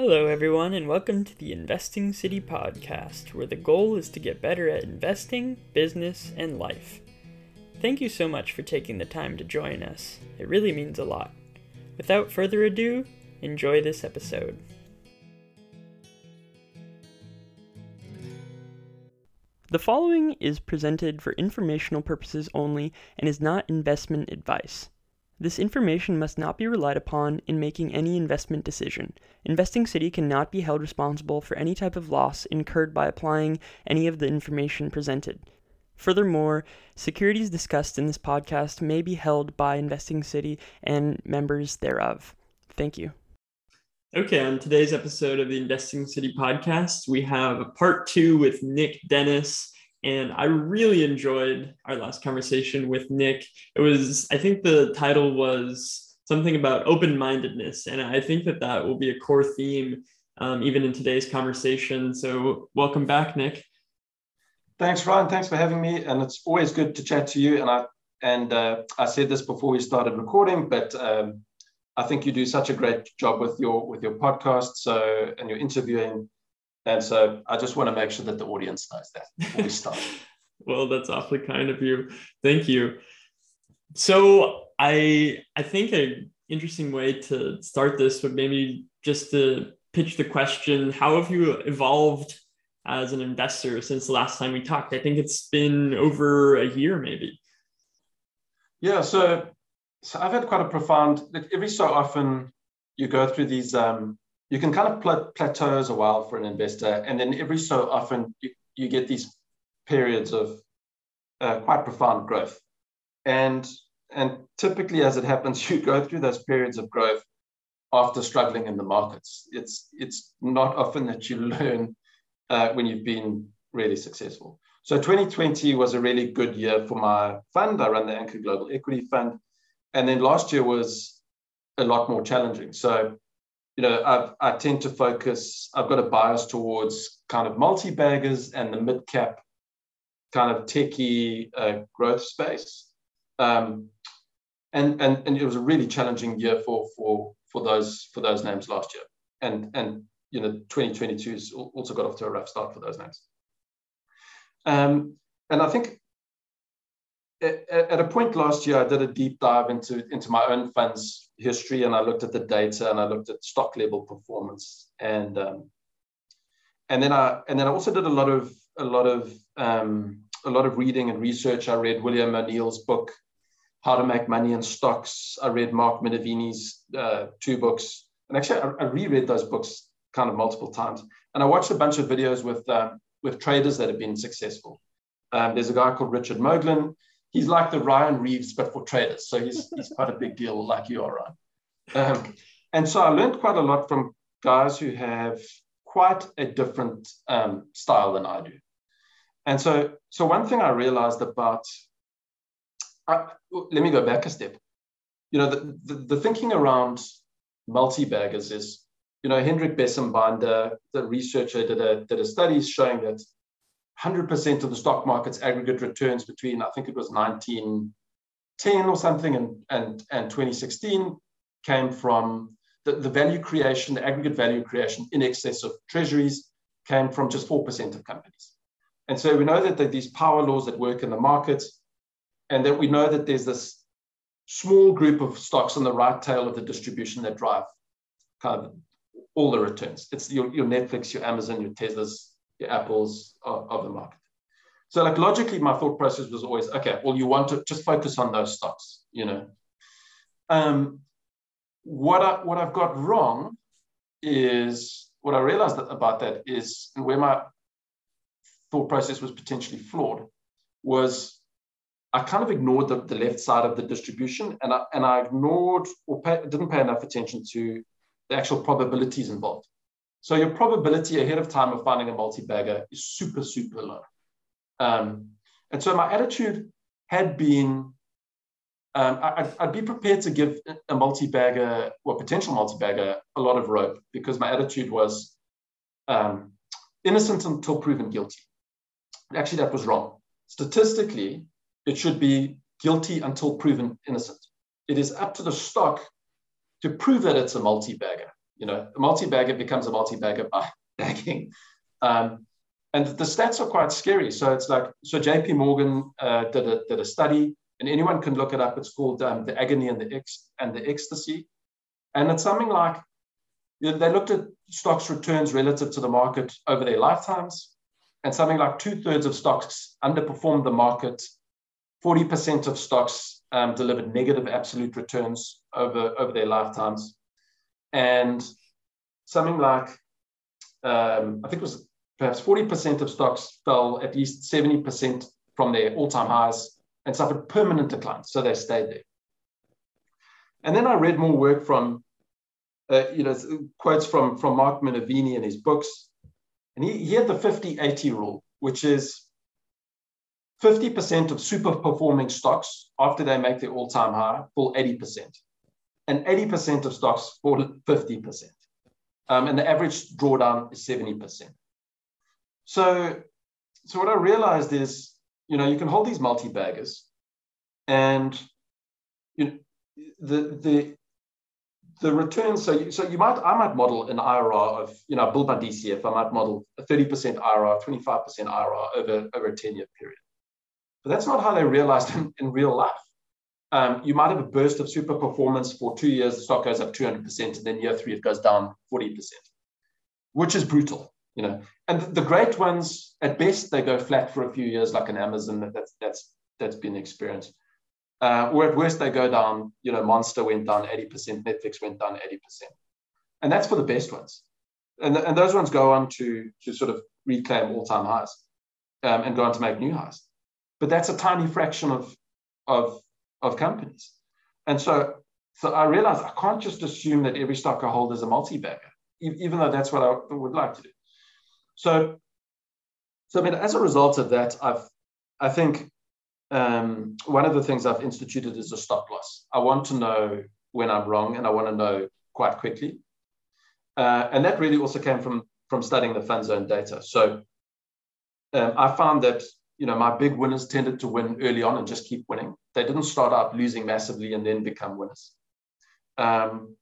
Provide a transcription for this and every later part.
Hello, everyone, and welcome to the Investing City podcast, where the goal is to get better at investing, business, and life. Thank you so much for taking the time to join us. It really means a lot. Without further ado, enjoy this episode. The following is presented for informational purposes only and is not investment advice. This information must not be relied upon in making any investment decision. Investing City cannot be held responsible for any type of loss incurred by applying any of the information presented. Furthermore, securities discussed in this podcast may be held by Investing City and members thereof. Thank you. Okay, on today's episode of the Investing City podcast, we have a part two with Nick Dennis and I really enjoyed our last conversation with Nick. It was, I think the title was something about open mindedness. And I think that that will be a core theme um, even in today's conversation. So, welcome back, Nick. Thanks, Ryan. Thanks for having me. And it's always good to chat to you. And I and uh, I said this before we started recording, but um, I think you do such a great job with your with your podcast. So and your interviewing and so I just want to make sure that the audience knows that before we start. well, that's awfully kind of you. Thank you. So I I think an interesting way to start this would maybe just to pitch the question: How have you evolved as an investor since the last time we talked? I think it's been over a year, maybe. Yeah. So so I've had quite a profound. Like every so often, you go through these um, you can kind of pl- plateau as a while for an investor, and then every so often you, you get these periods of uh, quite profound growth, and and typically as it happens, you go through those periods of growth after struggling in the markets. It's it's not often that you learn uh, when you've been really successful. So 2020 was a really good year for my fund. I run the Anchor Global Equity Fund, and then last year was a lot more challenging. So you know, I've, I tend to focus, I've got a bias towards kind of multi baggers and the mid cap kind of techie uh, growth space. Um, and, and, and it was a really challenging year for, for, for, those, for those names last year. And, and you know, 2022 has also got off to a rough start for those names. Um, and I think at, a point last year, I did a deep dive into, into my own funds history and I looked at the data and I looked at stock level performance and um, and then I and then I also did a lot of a lot of um, a lot of reading and research. I read William O'Neill's book, How to Make Money in Stocks. I read Mark Minervini's uh, two books, and actually I, I, reread those books kind of multiple times. And I watched a bunch of videos with um, with traders that have been successful. Um, there's a guy called Richard Moglen he's like the Ryan Reeves, but for traders. So he's, he's quite a big deal, like you are, Ryan. Um, and so I learned quite a lot from guys who have quite a different um, style than I do. And so, so one thing I realized about, I, let me go back a step. You know, the, the, the thinking around multi-baggers is, you know, Hendrik Bessembinder, the researcher, did a, did a study showing that 100% of the stock market's aggregate returns between, I think it was 1910 or something, and, and, and 2016 came from the, the value creation, the aggregate value creation in excess of treasuries came from just 4% of companies. And so we know that there these power laws that work in the market, and that we know that there's this small group of stocks on the right tail of the distribution that drive kind of all the returns. It's your, your Netflix, your Amazon, your Teslas, the apples of, of the market. So like logically, my thought process was always, okay, well, you want to just focus on those stocks, you know. Um, what I what I've got wrong is what I realized about that is where my thought process was potentially flawed was I kind of ignored the, the left side of the distribution and I, and I ignored or pay, didn't pay enough attention to the actual probabilities involved. So your probability ahead of time of finding a multi-bagger is super, super low. Um, and so my attitude had been, um, I, would be prepared to give a multi-bagger or potential multi-bagger a lot of rope because my attitude was um, innocent until proven guilty. Actually, that was wrong. Statistically, it should be guilty until proven innocent. It is up to the stock to prove that it's a multi-bagger You know, a multi-bagger becomes a multi-bagger by bagging. Um, and the stats are quite scary. So it's like, so JP Morgan uh, did, a, did a study and anyone can look it up. It's called um, the agony and the X and the ecstasy. And it's something like, you know, they looked at stocks returns relative to the market over their lifetimes and something like two thirds of stocks underperformed the market. 40% of stocks um, delivered negative absolute returns over, over their lifetimes. And something like, um, I think it was perhaps 40% of stocks fell at least 70% from their all time highs and suffered permanent declines, So they stayed there. And then I read more work from, uh, you know, quotes from, from Mark Minervini in his books. And he, he had the 50 80 rule, which is 50% of super performing stocks after they make their all time high fall 80%. And 80% of stocks fall 50%. Um, and the average drawdown is 70%. So, so what I realized is, you know, you can hold these multi-baggers and you know, the, the, the returns, so you, so you might, I might model an IRR of, you know, build my DCF, I might model a 30% IRR, 25% IRR over, over a 10 year period. But that's not how they realized in, in real life. Um, you might have a burst of super performance for two years, the stock goes up 200%, and then year three, it goes down 40%, which is brutal you know. And the great ones at best they go flat for a few years like an amazon that's that's that's been experienced uh, or at worst they go down you know monster went down 80% netflix went down 80% and that's for the best ones. And, and those ones go on to to sort of reclaim all-time highs um, and go on to make new highs. But that's a tiny fraction of of of companies and so so i realized i can't just assume that every stock i hold is a multi-bagger even though that's what i would like to do so, so I mean, as a result of that, I've, I think um, one of the things I've instituted is a stop loss. I want to know when I'm wrong, and I want to know quite quickly. Uh, and that really also came from from studying the fund zone data. So um, I found that you know my big winners tended to win early on and just keep winning. They didn't start out losing massively and then become winners. Um,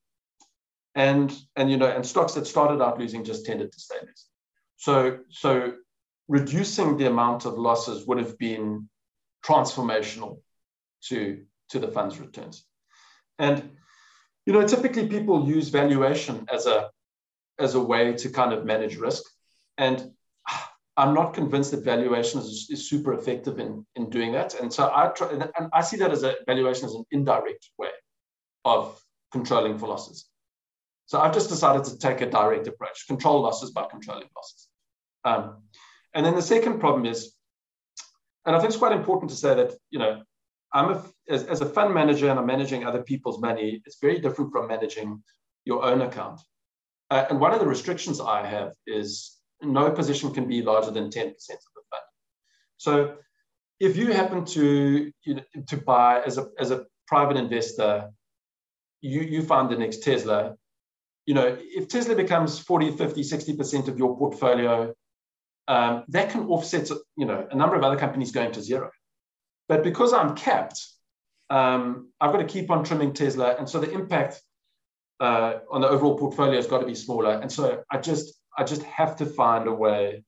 and and you know and stocks that started out losing just tended to stay losing. So, so reducing the amount of losses would have been transformational to, to the fund's returns. And you know, typically people use valuation as a as a way to kind of manage risk. And I'm not convinced that valuation is, is super effective in, in doing that. And so I try, and I see that as a valuation as an indirect way of controlling for losses. So I've just decided to take a direct approach, control losses by controlling losses. Um, and then the second problem is, and I think it's quite important to say that, you know, I'm a, as, as a fund manager and I'm managing other people's money, it's very different from managing your own account. Uh, and one of the restrictions I have is no position can be larger than 10% of the fund. So if you happen to, you know, to buy as a, as a private investor, you, you find the next Tesla, you know, if Tesla becomes 40, 50, 60% of your portfolio, um, that can offset, you know, a number of other companies going to zero. But because I'm capped, um, I've got to keep on trimming Tesla, and so the impact uh, on the overall portfolio has got to be smaller. And so I just, I just have to find a way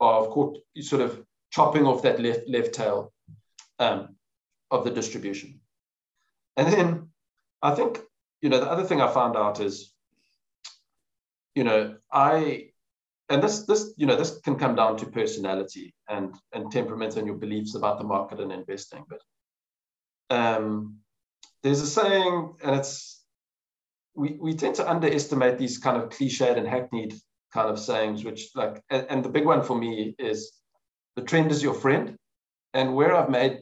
of sort of chopping off that left left tail um, of the distribution. And then I think, you know, the other thing I found out is you know, I and this this you know this can come down to personality and and temperament and your beliefs about the market and investing. But um, there's a saying, and it's we we tend to underestimate these kind of cliched and hackneyed kind of sayings, which like and, and the big one for me is the trend is your friend. And where I've made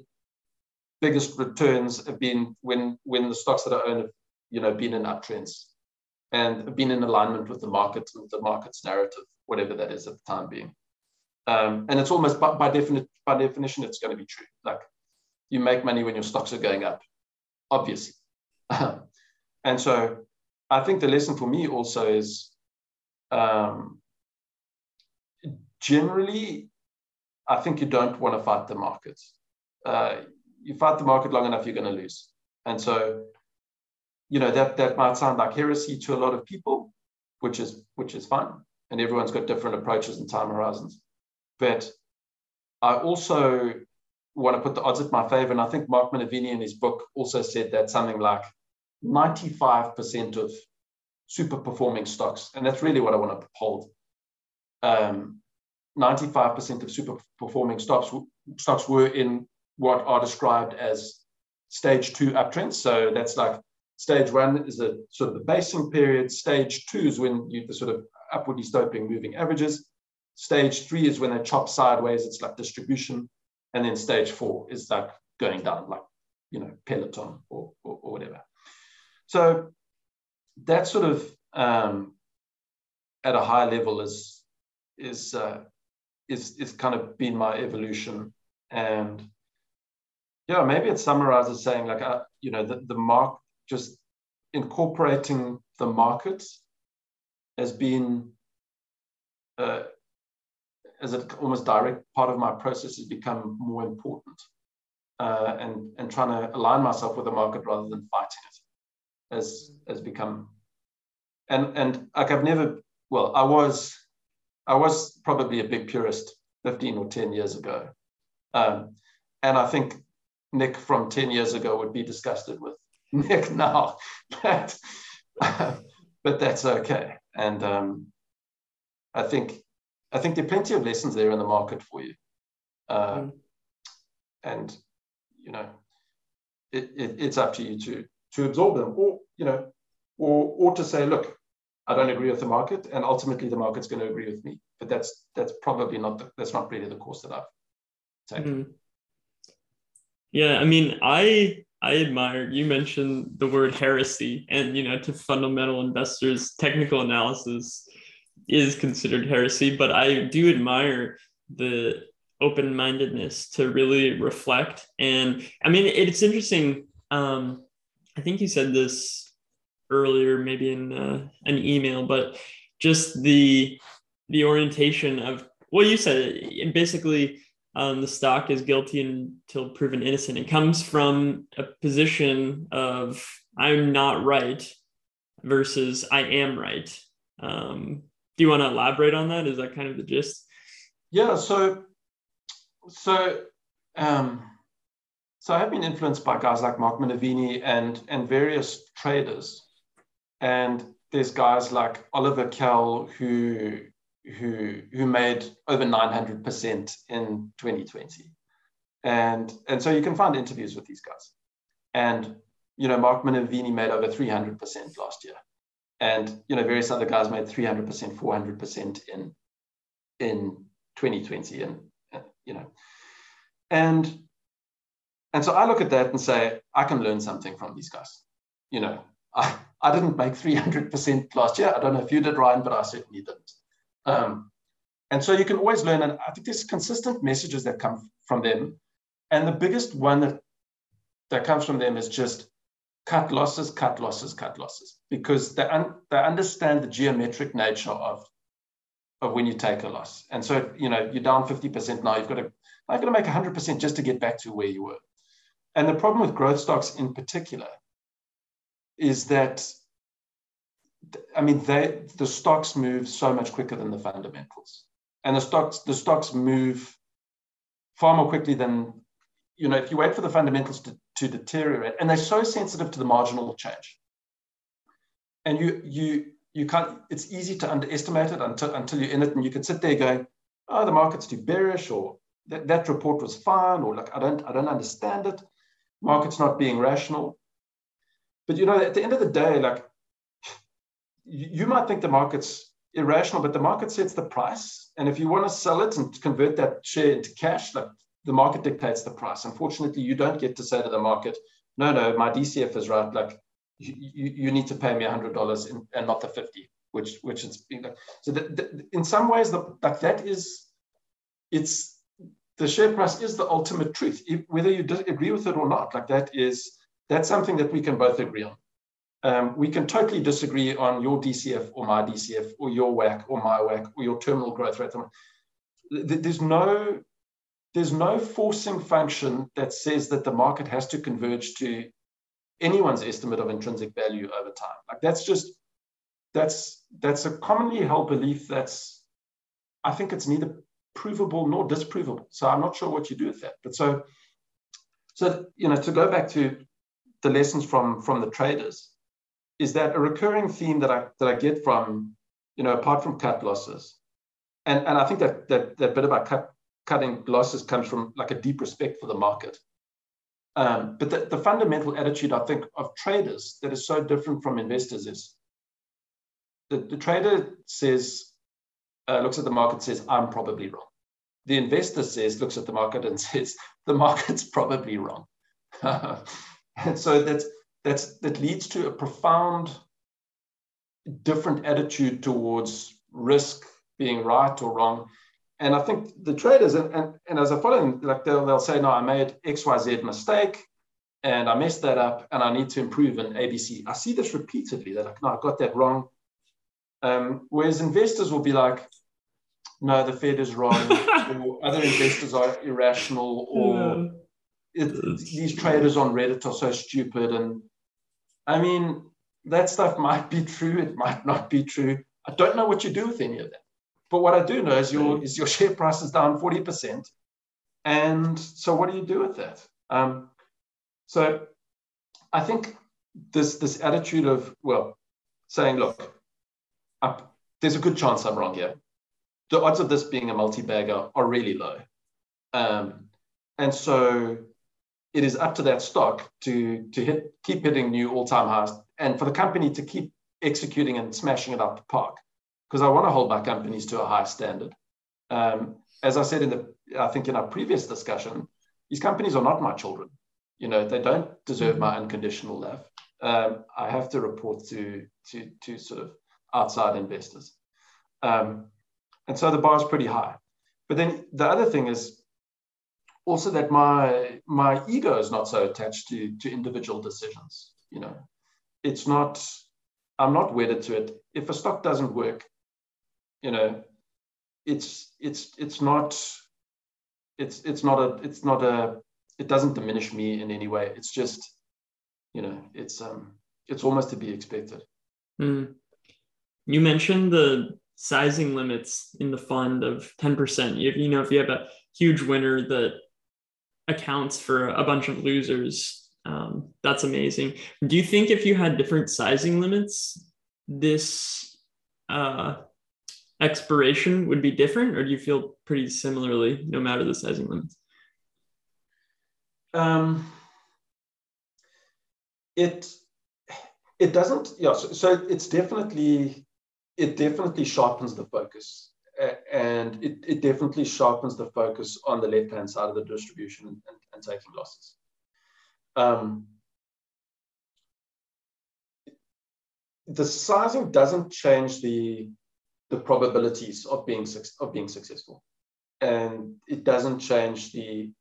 biggest returns have been when when the stocks that I own have you know been in uptrends and been in alignment with the market and the market's narrative, whatever that is at the time being. Um, and it's almost by, by, defini- by definition, it's going to be true. Like you make money when your stocks are going up, obviously. and so I think the lesson for me also is um, generally, I think you don't want to fight the market. Uh, you fight the market long enough, you're going to lose. And so you know that that might sound like heresy to a lot of people which is which is fine. And everyone's got different approaches and time horizons. But I also want to put the odds at my favor. And I think Mark Minervini in his book also said that something like 95% of super performing stocks, and that's really what I want to uphold. Um, 95% of super performing stocks, stocks were in what are described as stage two uptrends. So that's like stage one is a sort of the basing period. Stage two is when you the sort of upwardly sloping moving averages. Stage three is when they chop sideways. It's like distribution. And then stage four is like going down, like, you know, peloton or, or, or whatever. So that sort of um, at a high level is is uh, is is kind of been my evolution. And yeah maybe it summarizes saying like uh, you know the, the mark just incorporating the market has been uh, as an almost direct part of my process has become more important uh, and and trying to align myself with the market rather than fighting it has has become. And and like I've never well I was I was probably a big purist 15 or 10 years ago. Um, and I think Nick from 10 years ago would be disgusted with Nick now but but that's okay. And um, I think I think there are plenty of lessons there in the market for you. Uh, mm. and you know it, it, it's up to you to to absorb them or you know or, or to say, look, I don't agree with the market, and ultimately the market's going to agree with me. But that's that's probably not the, that's not really the course that I've taken. Mm. Yeah, I mean, I I admire you mentioned the word heresy, and you know, to fundamental investors, technical analysis is considered heresy. But I do admire the open-mindedness to really reflect, and I mean, it's interesting. Um, I think you said this earlier, maybe in uh, an email, but just the the orientation of well, you said it, basically um, the stock is guilty until proven innocent. It comes from a position of I'm not right versus I am right. Um, do you want to elaborate on that? Is that kind of the gist? Yeah. So, so, um, so I have been influenced by guys like Mark Minervini and and various traders and there's guys like Oliver Kell who who who made over 900% in 2020. And and so you can find interviews with these guys. And you know, Mark Minervini made over 300% last year. And you know, various other guys made 300%, 400% in in 2020 and you know. And and so I look at that and say, I can learn something from these guys. You know, I, I didn't make 300% last year. I don't know if you did, Ryan, but I certainly didn't. Um, and so you can always learn. And I think there's consistent messages that come from them. And the biggest one that, that comes from them is just cut losses, cut losses, cut losses, because they, un, they understand the geometric nature of, of when you take a loss. And so, you know, you're down 50% now, you've got to, I've got to make 100% just to get back to where you were. And the problem with growth stocks in particular is that I mean they the stocks move so much quicker than the fundamentals. And the stocks the stocks move far more quickly than you know if you wait for the fundamentals to, to deteriorate and they're so sensitive to the marginal change. And you you you can't it's easy to underestimate it until until you're in it and you can sit there going, oh the market's too bearish or that, that report was fine or like I don't I don't understand it. Market's not being rational but you know, at the end of the day, like you might think the market's irrational, but the market sets the price. And if you want to sell it and convert that share into cash, like the market dictates the price. Unfortunately, you don't get to say to the market, no, no, my DCF is right. Like you, you, you need to pay me $100 and not the 50, which, which is, so that, that, in some ways, the, like that is, it's, the share price is the ultimate truth, whether you agree with it or not. Like that is, that's something that we can both agree on. Um, we can totally disagree on your DCF or my DCF or your WACC or my WACC or your terminal growth rate. There's no, there's no forcing function that says that the market has to converge to anyone's estimate of intrinsic value over time. Like that's just that's that's a commonly held belief that's I think it's neither provable nor disprovable. So I'm not sure what you do with that. But so so you know to go back to the lessons from from the traders is that a recurring theme that I that I get from you know apart from cut losses and and I think that that that bit about cut cutting losses comes from like a deep respect for the market. Um, but the, the fundamental attitude I think of traders that is so different from investors is the, the trader says uh, looks at the market says I'm probably wrong. The investor says looks at the market and says the market's probably wrong. and so that's that's that leads to a profound different attitude towards risk being right or wrong. And I think the traders, and, and, and as I follow them, like they'll, they'll say, no, I made XYZ mistake and I messed that up and I need to improve in ABC. I see this repeatedly. They're like, no, I got that wrong. Um, whereas investors will be like, no, the Fed is wrong, or other investors are irrational, or yeah. it, these traders on Reddit are so stupid. And I mean, that stuff might be true, it might not be true. I don't know what you do with any of that. But what I do know is your is your share price is down 40%. And so what do you do with that? Um, so I think this this attitude of, well, saying, look, I, there's a good chance I'm wrong here. The odds of this being a multi-bagger are really low. Um, and so it is up to that stock to, to hit, keep hitting new all-time highs and for the company to keep executing and smashing it up the park because I want to hold my companies to a high standard. Um, as I said in the, I think in our previous discussion, these companies are not my children. You know, they don't deserve my unconditional love. Um, I have to report to to to sort of outside investors, um, and so the bar is pretty high. But then the other thing is also that my my ego is not so attached to to individual decisions. You know, it's not. I'm not wedded to it. If a stock doesn't work, you know, it's it's it's not it's it's not a it's not a it doesn't diminish me in any way. It's just, you know, it's um it's almost to be expected. Mm. You mentioned the sizing limits in the fund of 10%. You, you know, if you have a huge winner that accounts for a bunch of losers, um, that's amazing. Do you think if you had different sizing limits, this uh, expiration would be different, or do you feel pretty similarly no matter the sizing limits? Um, it it doesn't. Yeah, so, so it's definitely it definitely sharpens the focus, and it, it definitely sharpens the focus on the left hand side of the distribution and, and, taking losses. Um, the sizing doesn't change the the probabilities of being of being successful, and it doesn't change the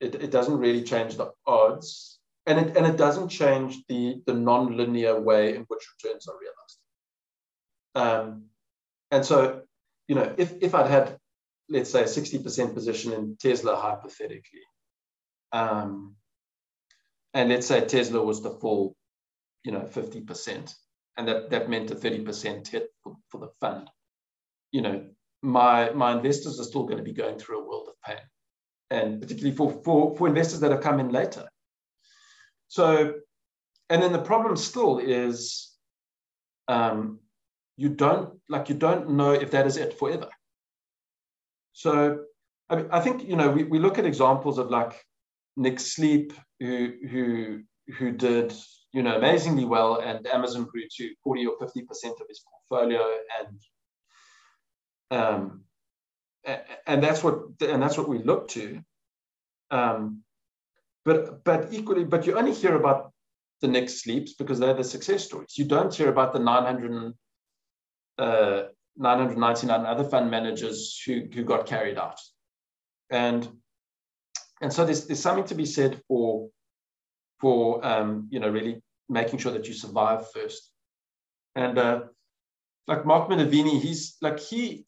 it, it doesn't really change the odds, and it and it doesn't change the the non-linear way in which returns are realized. Um, and so, you know, if if I'd had let's say a 60% position in Tesla hypothetically, um, and let's say Tesla was to fall, you know, 50%, and that, that meant a 30% hit for, for the fund. You know, my, my investors are still going to be going through a world of pain, and particularly for, for, for investors that have come in later. So, and then the problem still is um, you don't like you don't know if that is it forever. So I, mean, I think you know we, we look at examples of like Nick Sleep who who who did you know, amazingly well, and Amazon grew to 40 or 50 percent of his portfolio, and um, and that's what and that's what we look to. Um, but but equally, but you only hear about the Nick Sleeps because they're the success stories. You don't hear about the 900 uh, 999 other fund managers who, who got carried out. And and so there's, there's something to be said for for um, you know really making sure that you survive first. And uh, like Mark Minervini, he's like he.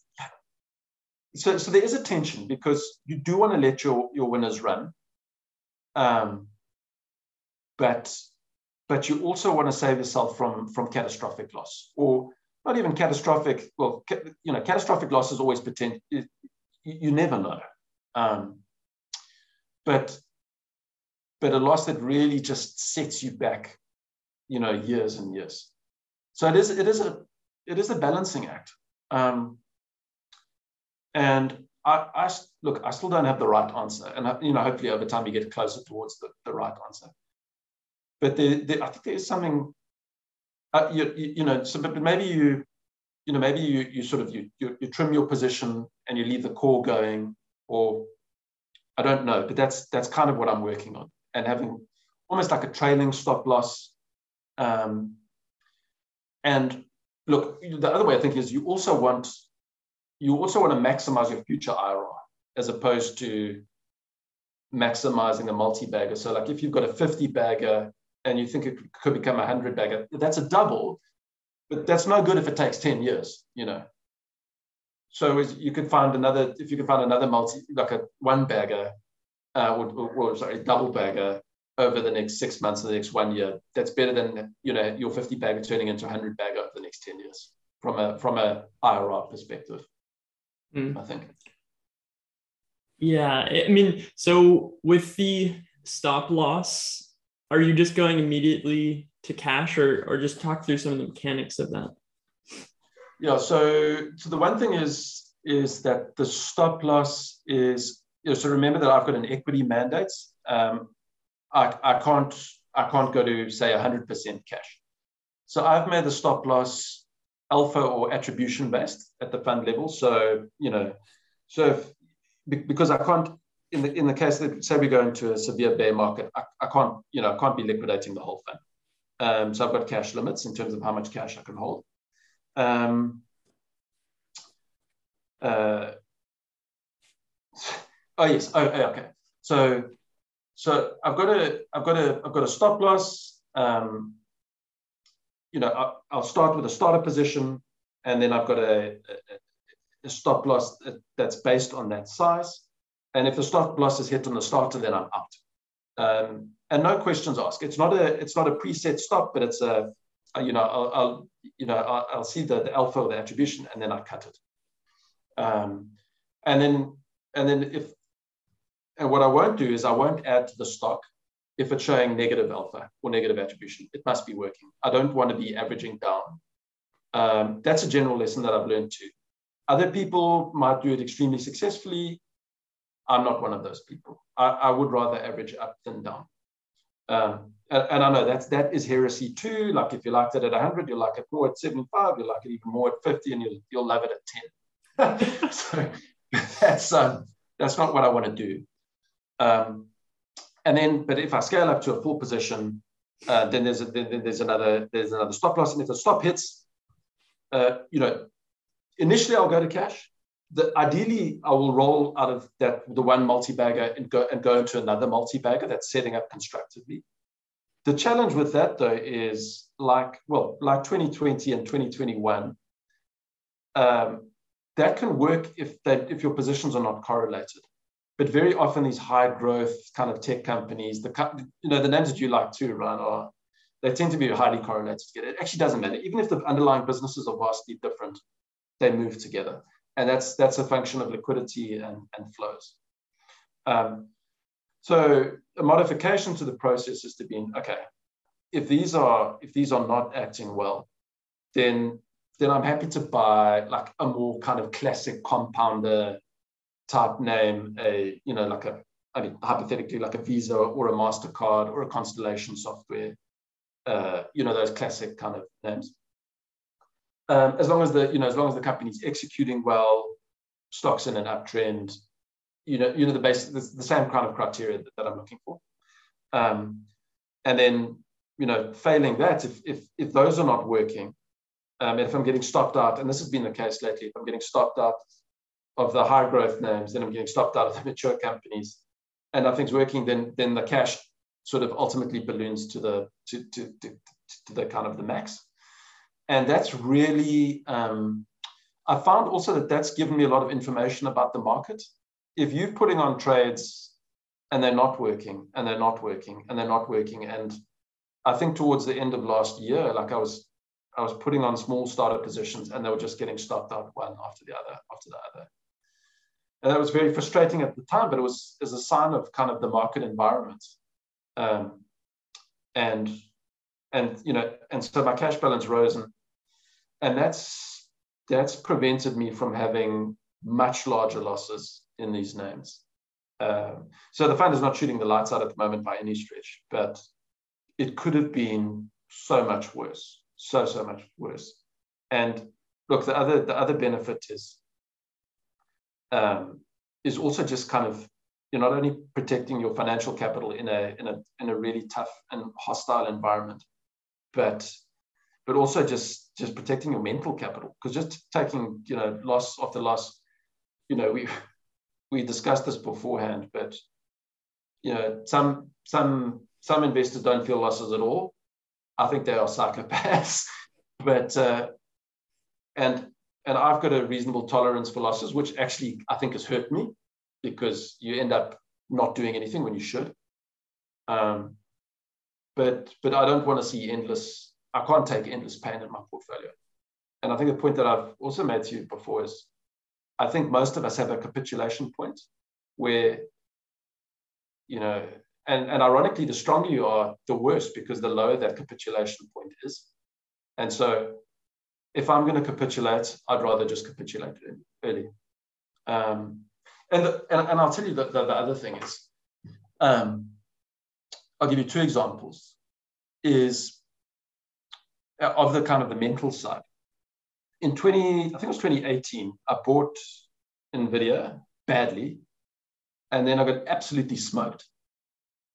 So, so there is a tension because you do want to let your, your winners run, um, but but you also want to save yourself from from catastrophic loss or not even catastrophic. Well, ca- you know, catastrophic loss is always potential. You, you, never know. Um, but but a loss that really just sets you back, you know, years and years. So it is it is a it is a balancing act. Um, and I, I look, I still don't have the right answer, and you know, hopefully over time you get closer towards the, the right answer. But there, there, I think there is something, uh, you, you, know, so but maybe you, you know, maybe you you sort of you, you you trim your position and you leave the core going, or I don't know, but that's that's kind of what I'm working on, and having almost like a trailing stop loss. Um, and look, the other way I think is you also want you also want to maximize your future IRR as opposed to maximizing a multi-bagger. So like if you've got a 50 bagger and you think it could become a 100 bagger, that's a double, but that's no good if it takes 10 years, you know. So you could find another, if you can find another multi, like a one bagger, uh, or, or, or sorry, double bagger over the next six months or the next one year, that's better than, you know, your 50 bagger turning into a 100 bagger over the next 10 years from a, from a IRR perspective mm. I think. Yeah, I mean, so with the stop loss, are you just going immediately to cash, or or just talk through some of the mechanics of that? Yeah, so so the one thing is is that the stop loss is you know, so remember that I've got an equity mandate. Um, I, I can't I can't go to say 100% cash. So I've made the stop loss alpha or attribution based at the fund level. So, you know, so if, because I can't, in the, in the case that say we go into a severe bear market, I, I can't, you know, I can't be liquidating the whole fund. Um, so I've got cash limits in terms of how much cash I can hold. Um, uh, oh yes, oh, okay. So, so I've got a, I've got a, I've got a stop loss. Um, you know, I'll start with a starter position, and then I've got a, a, a stop loss that's based on that size. And if the stop loss is hit on the starter, then I'm out. Um, and no questions asked. It's not a it's not a preset stop, but it's a, a you know I'll, I'll, you know I'll, I'll, see the, the alpha or the attribution, and then I cut it. Um, and then and then if and what I won't do is I won't add to the stock if it's showing negative alpha or negative attribution, it must be working. I don't want to be averaging down. Um, that's a general lesson that I've learned too. Other people might do it extremely successfully. I'm not one of those people. I, I would rather average up than down. Um, and, I know that's that is heresy too. Like if you liked it at 100, you'll like it more at 75. You'll like it even more at 50, and you'll you'll love it at 10. so that's um, that's not what I want to do. Um, and then, but if I scale up to a full position, uh, then there's a, then there's another there's another stop loss, and if the stop hits, uh, you know, initially I'll go to cash. The, ideally, I will roll out of that the one multi-bagger and go and go into another multi-bagger that's setting up constructively. The challenge with that though is like well, like 2020 and 2021. Um, that can work if that if your positions are not correlated but very often these high growth kind of tech companies, the you know the names that you like too, right, are they tend to be highly correlated together. It actually doesn't matter, even if the underlying businesses are vastly different, they move together, and that's that's a function of liquidity and, and flows. Um, so a modification to the process is to be okay. If these are if these are not acting well, then then I'm happy to buy like a more kind of classic compounder type name, a you know like a I mean hypothetically like a Visa or a Mastercard or a Constellation software, uh, you know those classic kind of names. Um, as long as the you know as long as the company's executing well, stocks in an uptrend, you know you know the the, the same kind of criteria that, that I'm looking for. Um, and then you know failing that if if if those are not working, um, if I'm getting stopped out, and this has been the case lately, if I'm getting stopped out of the high growth names, then I'm getting stopped out of the mature companies, and nothing's working, then then the cash sort of ultimately balloons to the to to, to, to the kind of the max, and that's really um, I found also that that's given me a lot of information about the market. If you're putting on trades and they're not working and they're not working and they're not working, and I think towards the end of last year, like I was I was putting on small startup positions and they were just getting stopped out one after the other after the other. And that was very frustrating at the time, but it was as a sign of kind of the market environment. Um, and and you know, and so my cash balance rose and and that's that's prevented me from having much larger losses in these names. Um, so the fund is not shooting the lights out at the moment by any stretch, but it could have been so much worse, so so much worse. And look, the other the other benefit is um, is also just kind of you're not only protecting your financial capital in a in a in a really tough and hostile environment, but but also just just protecting your mental capital because just taking you know loss after loss, you know we we discussed this beforehand, but you know some some some investors don't feel losses at all. I think they are psychopaths, but uh, and and I've got a reasonable tolerance for losses, which actually I think has hurt me because you end up not doing anything when you should. Um, but but I don't want to see endless. I can't take endless pain in my portfolio. And I think the point that I've also made to you before is, I think most of us have a capitulation point where, you know, and, and ironically, the stronger you are, the worse because the lower that capitulation point is. And so if I'm going to capitulate, I'd rather just capitulate early. Um, and, the, and, and I'll tell you that the, the other thing is, um, I'll give you two examples, is of the kind of the mental side. In 20, I think it was 2018, I bought NVIDIA badly, and then I got absolutely smoked.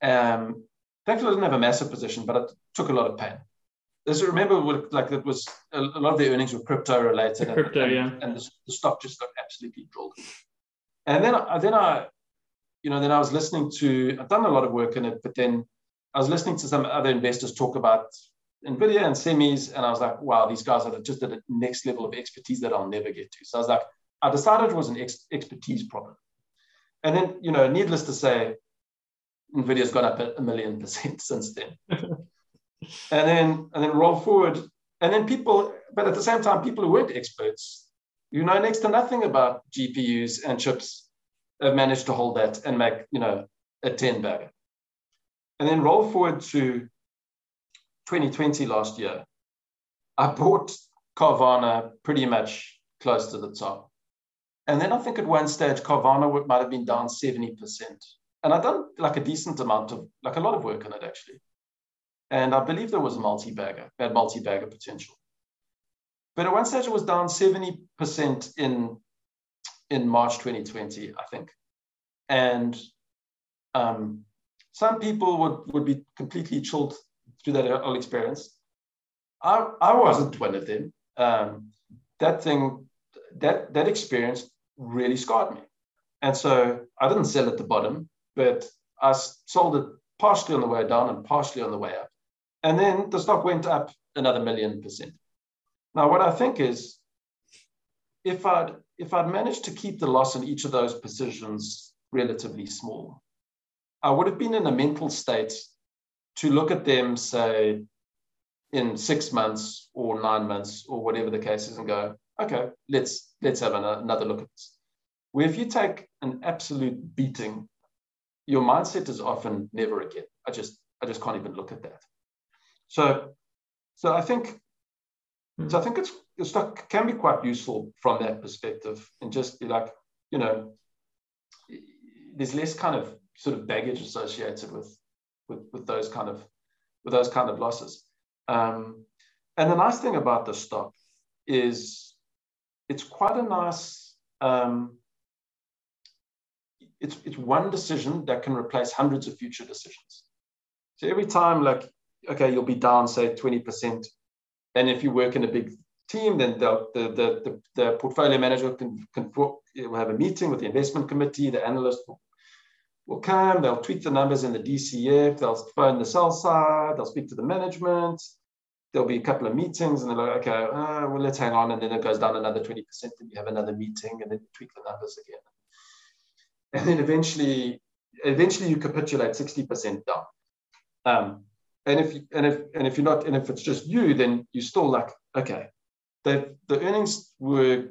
Um, thankfully, I didn't have a massive position, but it took a lot of pain as I remember, like it was a, lot of the earnings were crypto related. The crypto, and, yeah. And the, the, stock just got absolutely drilled. And then, I, then I, you know, then I was listening to. I've done a lot of work in it, but then I was listening to some other investors talk about Nvidia and semis, and I was like, wow, these guys are just at a next level of expertise that I'll never get to. So I was like, I decided it was an ex- expertise problem. And then, you know, needless to say, Nvidia's gone up a million percent since then. and then and then roll forward and then people but at the same time people who weren't experts you know next to nothing about gpus and chips have managed to hold that and make you know a 10 bag and then roll forward to 2020 last year i bought carvana pretty much close to the top and then i think at one stage carvana might have been down 70% and i've done like a decent amount of like a lot of work on it actually and I believe there was a multi-bagger, had multi-bagger potential. But at one stage it was down 70% in, in March 2020, I think. And um, some people would, would be completely chilled through that whole experience. I, I wasn't one of them. Um, that thing, that, that experience really scarred me. And so I didn't sell at the bottom, but I sold it partially on the way down and partially on the way up. And then the stock went up another million percent. Now, what I think is if I'd if I'd managed to keep the loss in each of those positions relatively small, I would have been in a mental state to look at them, say, in six months or nine months or whatever the case is, and go, okay, let's let's have another look at this. Where if you take an absolute beating, your mindset is often never again. I just I just can't even look at that. So, so I think, so I think it's, it's can be quite useful from that perspective, and just be like, you know, there's less kind of sort of baggage associated with with, with those kind of with those kind of losses. Um, and the nice thing about the stock is it's quite a nice um, it's it's one decision that can replace hundreds of future decisions. So every time like okay, you'll be down, say, 20%. And if you work in a big team, then the, the, the, the portfolio manager can, can will have a meeting with the investment committee, the analyst will come, they'll tweak the numbers in the DCF, they'll phone the sell side, they'll speak to the management, there'll be a couple of meetings, and they're like, okay, uh, well, let's hang on, and then it goes down another 20%, and you have another meeting, and then tweak the numbers again. And then eventually, eventually you capitulate 60% down. Um, and if and if and if you're not and if it's just you then you're still like okay, the the earnings were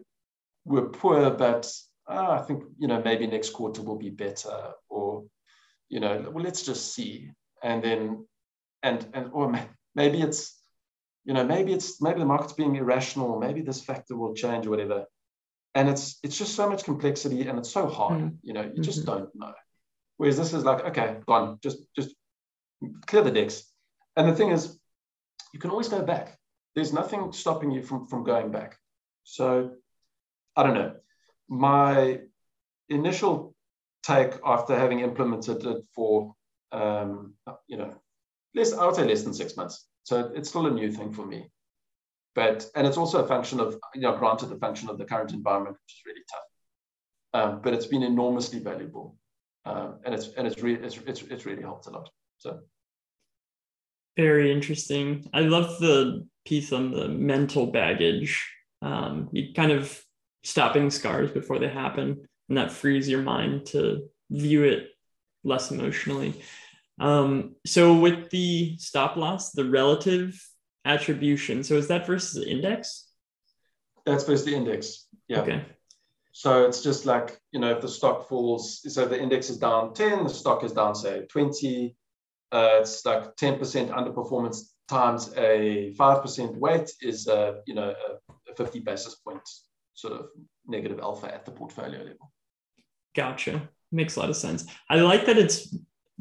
were poor, but uh, I think you know maybe next quarter will be better, or you know, well let's just see, and then and and or maybe it's you know maybe it's maybe the market's being irrational, maybe this factor will change or whatever, and it's it's just so much complexity and it's so hard, mm. you know, you mm-hmm. just don't know. Whereas this is like okay, gone, just just clear the decks, and the thing is, you can always go back. There's nothing stopping you from from going back. So I don't know. My initial take after having implemented it for, um, you know, less, I would say less than six months. So it's still a new thing for me. But, and it's also a function of, you know, granted the function of the current environment, which is really tough. Um, but it's been enormously valuable. Um, and it's, and it's, really it's, it's, it's really helped a lot. So. Very interesting. I love the piece on the mental baggage. Um, you kind of stopping scars before they happen and that frees your mind to view it less emotionally. Um, so with the stop loss the relative attribution so is that versus the index? That's versus the index yeah. Okay. So it's just like you know if the stock falls so the index is down 10 the stock is down say 20 uh, it's like 10% underperformance times a 5% weight is uh, you know a, a 50 basis points sort of negative alpha at the portfolio level. Gotcha. Makes a lot of sense. I like that it's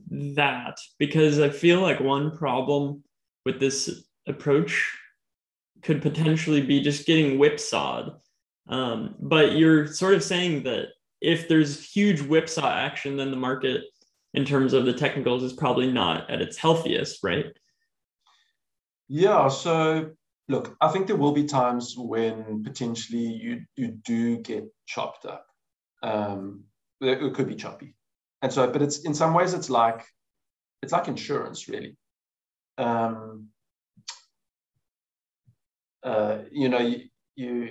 that because I feel like one problem with this approach could potentially be just getting whipsawed. Um, but you're sort of saying that if there's huge whipsaw action, then the market, in terms of the technicals, is probably not at its healthiest, right? Yeah. So look, I think there will be times when potentially you you do get chopped up. Um, it could be choppy, and so, but it's in some ways it's like it's like insurance, really. Um, uh, you know, you, you,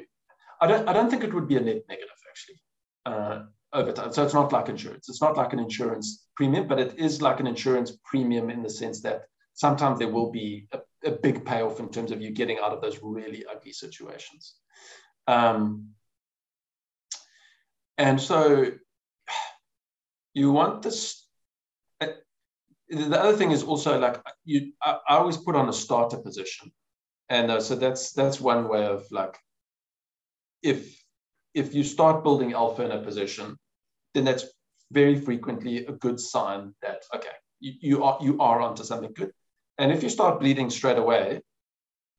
I don't I don't think it would be a net negative actually uh, over time. So it's not like insurance. It's not like an insurance premium, but it is like an insurance premium in the sense that sometimes there will be a a big payoff in terms of you getting out of those really ugly situations. Um, and so you want this. Uh, the other thing is also like you. I, I always put on a starter position, and uh, so that's that's one way of like, if if you start building alpha in a position, then that's very frequently a good sign that okay, you, you are you are onto something good. And if you start bleeding straight away,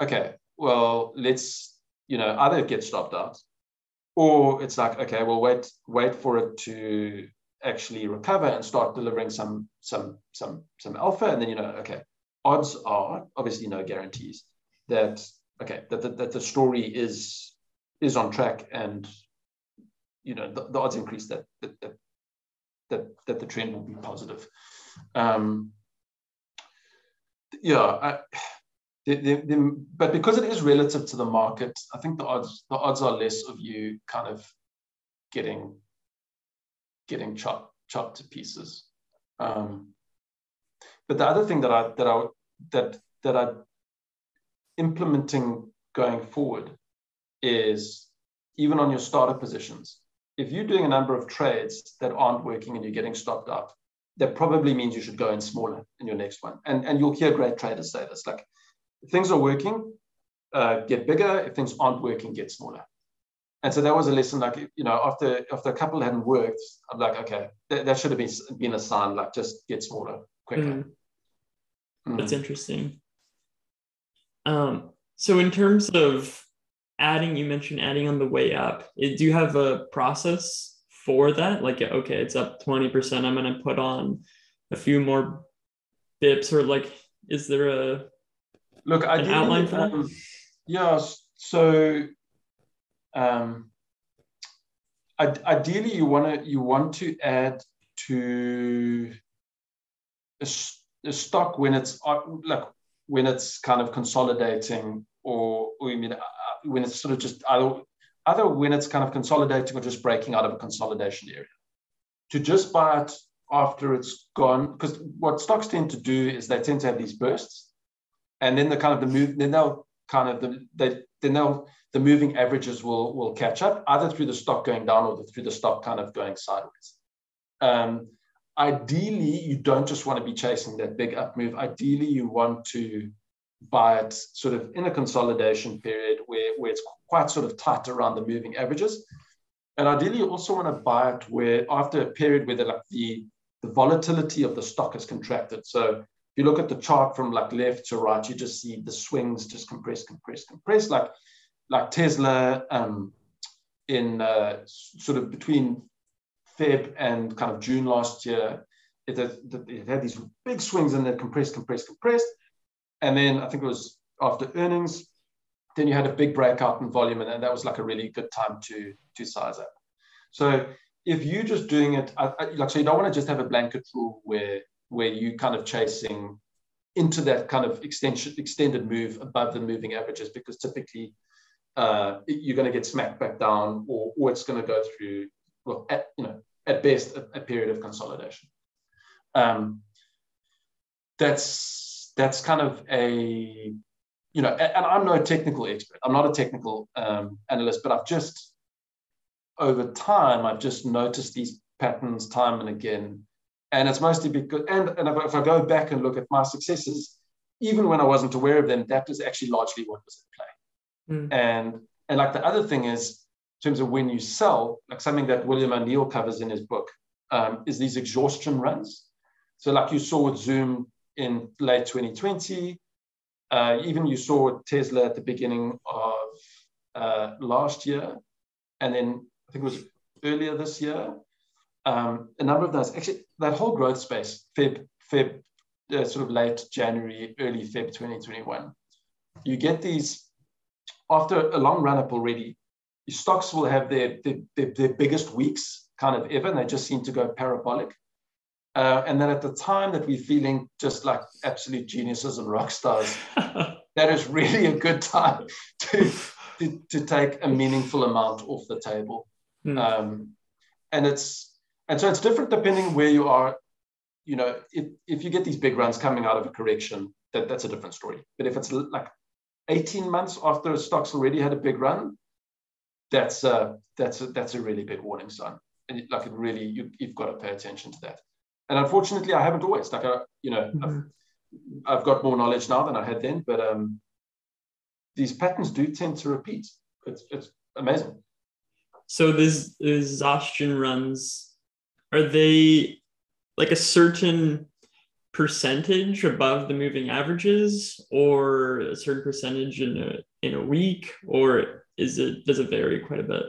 okay, well, let's, you know, either get stopped out or it's like, okay, well, wait, wait for it to actually recover and start delivering some, some, some, some alpha. And then, you know, okay, odds are obviously no guarantees that, okay, that, that, that the story is, is on track and, you know, the, the odds increase that, that, that, that, that the trend will be positive. Um, yeah, I, the, the, the, but because it is relative to the market, I think the odds the odds are less of you kind of getting getting chopped chopped to pieces. Um, but the other thing that I that I that that I implementing going forward is even on your starter positions. If you're doing a number of trades that aren't working and you're getting stopped out, that probably means you should go in smaller in your next one. And, and you'll hear great traders say this like, if things are working, uh, get bigger. If things aren't working, get smaller. And so that was a lesson like, you know, after after a couple hadn't worked, I'm like, okay, that, that should have been, been a sign, like just get smaller quicker. Mm. Mm. That's interesting. Um, so in terms of adding, you mentioned adding on the way up. Do you have a process for that like okay it's up 20% i'm going to put on a few more bips or like is there a look an outline for that um, yeah so um ideally you want to you want to add to a, a stock when it's uh, like when it's kind of consolidating or, or you mean uh, when it's sort of just either either when it's kind of consolidating or just breaking out of a consolidation area. To just buy it after it's gone, because what stocks tend to do is they tend to have these bursts, and then the kind of the move, then they'll kind of the, they then they'll the moving averages will will catch up either through the stock going down or through the stock kind of going sideways. Um, ideally, you don't just want to be chasing that big up move. Ideally, you want to buy it sort of in a consolidation period where, where it's quite sort of tight around the moving averages. And ideally, you also want to buy it where after a period where the, the, the volatility of the stock has contracted. So you look at the chart from like left to right, you just see the swings just compress, compress, compress, like like Tesla um, in uh, sort of between Feb and kind of June last year. It had, it had these big swings and then compressed, compressed, compressed. And then I think it was after earnings, then you had a big breakout in volume, and, that was like a really good time to to size up. So if you're just doing it, I, I, like so, you don't want to just have a blanket rule where where you kind of chasing into that kind of extension extended move above the moving averages because typically uh, you're going to get smacked back down or, or it's going to go through well at, you know at best a, a period of consolidation um, that's that's kind of a you know, and I'm no technical expert. I'm not a technical um, analyst, but I've just over time I've just noticed these patterns time and again, and it's mostly because and and if I go back and look at my successes, even when I wasn't aware of them, that was actually largely what was at play. Mm. And and like the other thing is in terms of when you sell, like something that William O'Neill covers in his book, um, is these exhaustion runs. So like you saw with Zoom in late 2020, uh, even you saw Tesla at the beginning of uh, last year, and then I think it was earlier this year. Um, a number of those, actually, that whole growth space, Feb, Feb, uh, sort of late January, early Feb 2021, you get these after a long run up already. Stocks will have their, their, their biggest weeks kind of ever, and they just seem to go parabolic. Uh, and then at the time that we're feeling just like absolute geniuses and rock stars, that is really a good time to, to, to, take a meaningful amount off the table. Mm. Um, and it's and so it's different depending where you are. You know, if, if you get these big runs coming out of a correction, that, that's a different story. But if it's like 18 months after stock's already had a big run, that's a, that's a, that's a really big warning sign. And like it really, you, you've got to pay attention to that and unfortunately, I haven't always. Like, I, you know, mm-hmm. I've, I've, got more knowledge now than I had then, but um, these patterns do tend to repeat. It's, it's amazing. So these exhaustion runs, are they like a certain percentage above the moving averages, or a certain percentage in a in a week, or is it does it vary quite a bit?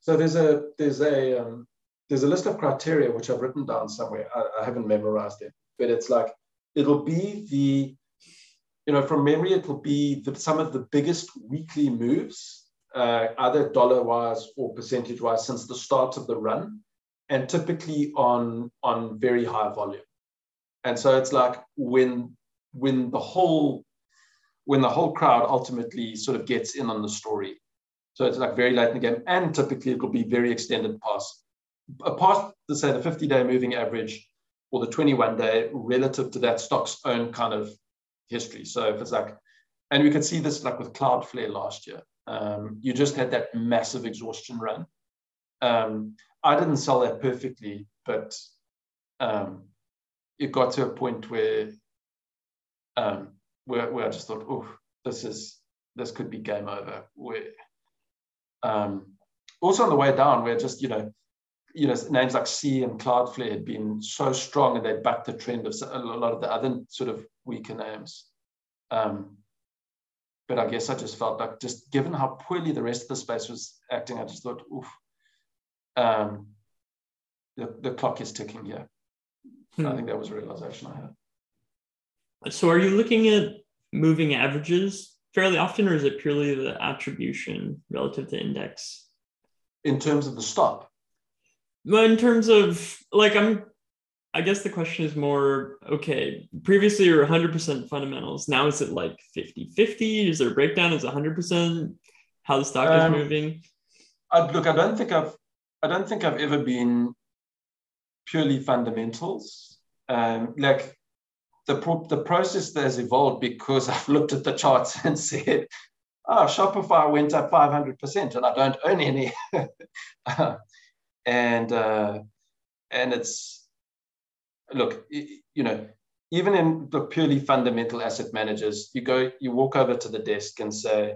So there's a there's a um, there's a list of criteria which I've written down somewhere. I, I haven't memorized it, but it's like it'll be the, you know, from memory, it'll be the, some of the biggest weekly moves, uh, either dollar wise or percentage wise, since the start of the run, and typically on on very high volume. And so it's like when when the whole when the whole crowd ultimately sort of gets in on the story. So it's like very late in the game, and typically it will be very extended past apart to say the 50 day moving average or the 21 day relative to that stock's own kind of history. So if it's like, and we could see this like with Cloudflare last year. Um, you just had that massive exhaustion run. Um, I didn't sell that perfectly, but um, it got to a point where, um, where, where I just thought, oh, this is this could be game over. Where um, also on the way down, where just you know you know, names like Sea and Cloudflare had been so strong and they backed the trend of a lot of the other sort of weaker names. Um, but I guess I just felt like just given how poorly the rest of the space was acting, I just thought, oof, um, the, the clock is ticking here. Hmm. I think that was a realization I had. So are you looking at moving averages fairly often, or is it purely the attribution relative to index? In terms of the stop? But in terms of like I'm I guess the question is more okay, previously you're 100% fundamentals. Now is it like 50 50? Is there a breakdown? Is 100% how the stock um, is moving? I, look, I don't think I've I don't think I've ever been purely fundamentals. Um, like the pro- the process that has evolved because I've looked at the charts and said oh, Shopify went up 500% and I don't own any. and, uh, and it's, look, you know, even in the purely fundamental asset managers, you go, you walk over to the desk and say,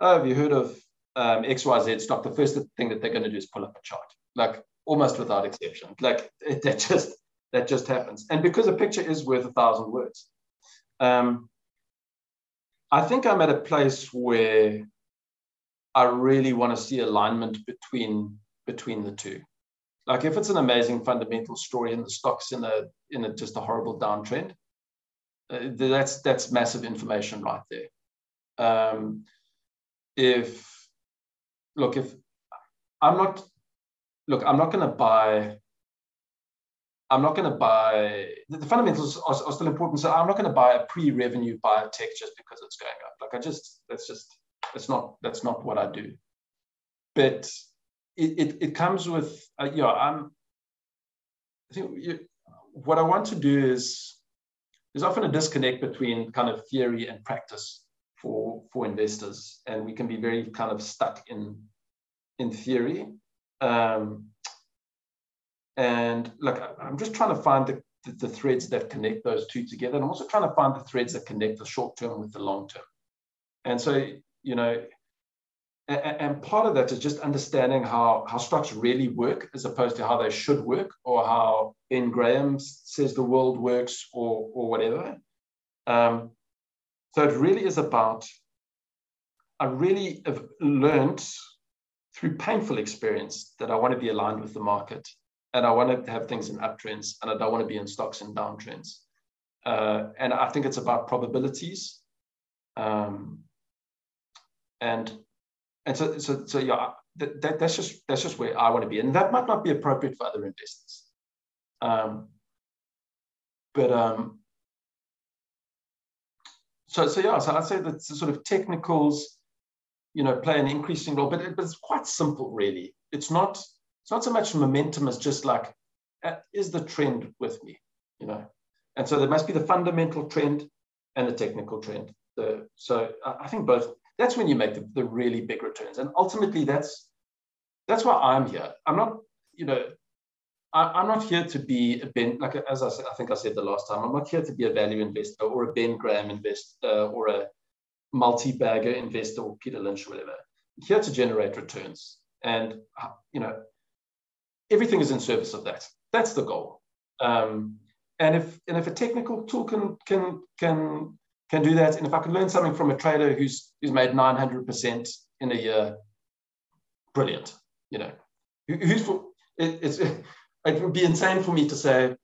oh, have you heard of um, XYZ stock? The first thing that they're going to do is pull up a chart, like almost without exception. Like it, that just, that just happens. And because a picture is worth a thousand words. Um, I think I'm at a place where I really want to see alignment between between the two. Like if it's an amazing fundamental story and the stock's in a in a just a horrible downtrend, uh, that's that's massive information right there. Um, if look if I'm not look I'm not going to buy I'm not going to buy the fundamentals are, are, still important. So I'm not going to buy a pre-revenue biotech just because it's going up. Like I just that's just that's not that's not what I do. But it it, it comes with uh, yeah. I'm I think you, what I want to do is there's often a disconnect between kind of theory and practice for for investors, and we can be very kind of stuck in in theory. Um, and look, I'm just trying to find the, the, the, threads that connect those two together. And I'm also trying to find the threads that connect the short term with the long term. And so, you know, and, and part of that is just understanding how, how stocks really work as opposed to how they should work or how Ben Graham says the world works or, or whatever. Um, so it really is about, I really have learned through painful experience that I want to be aligned with the market and I want to have things in uptrends, and I don't want to be in stocks in downtrends. Uh, and I think it's about probabilities, um, and and so so so yeah, that, that, that's just that's just where I want to be, and that might not be appropriate for other investors. Um, but um, so so yeah, so I'd say that sort of technicals, you know, play an increasing role, but, it, but it's quite simple, really. It's not it's not so much momentum as just like, uh, is the trend with me, you know? And so there must be the fundamental trend and the technical trend. The, so I think both, that's when you make the, the really big returns. And ultimately that's, that's why I'm here. I'm not, you know, I, am not here to be a Ben, like as I I think I said the last time, I'm not here to be a value investor or a Ben Graham investor or a multi-bagger investor or Peter Lynch or whatever. I'm here to generate returns. And, you know, everything is in service of that. That's the goal. Um, and if and if a technical tool can can can can do that, and if I can learn something from a trader who's who's made 900% in a year, brilliant. You know, who's for, it, it's it would be insane for me to say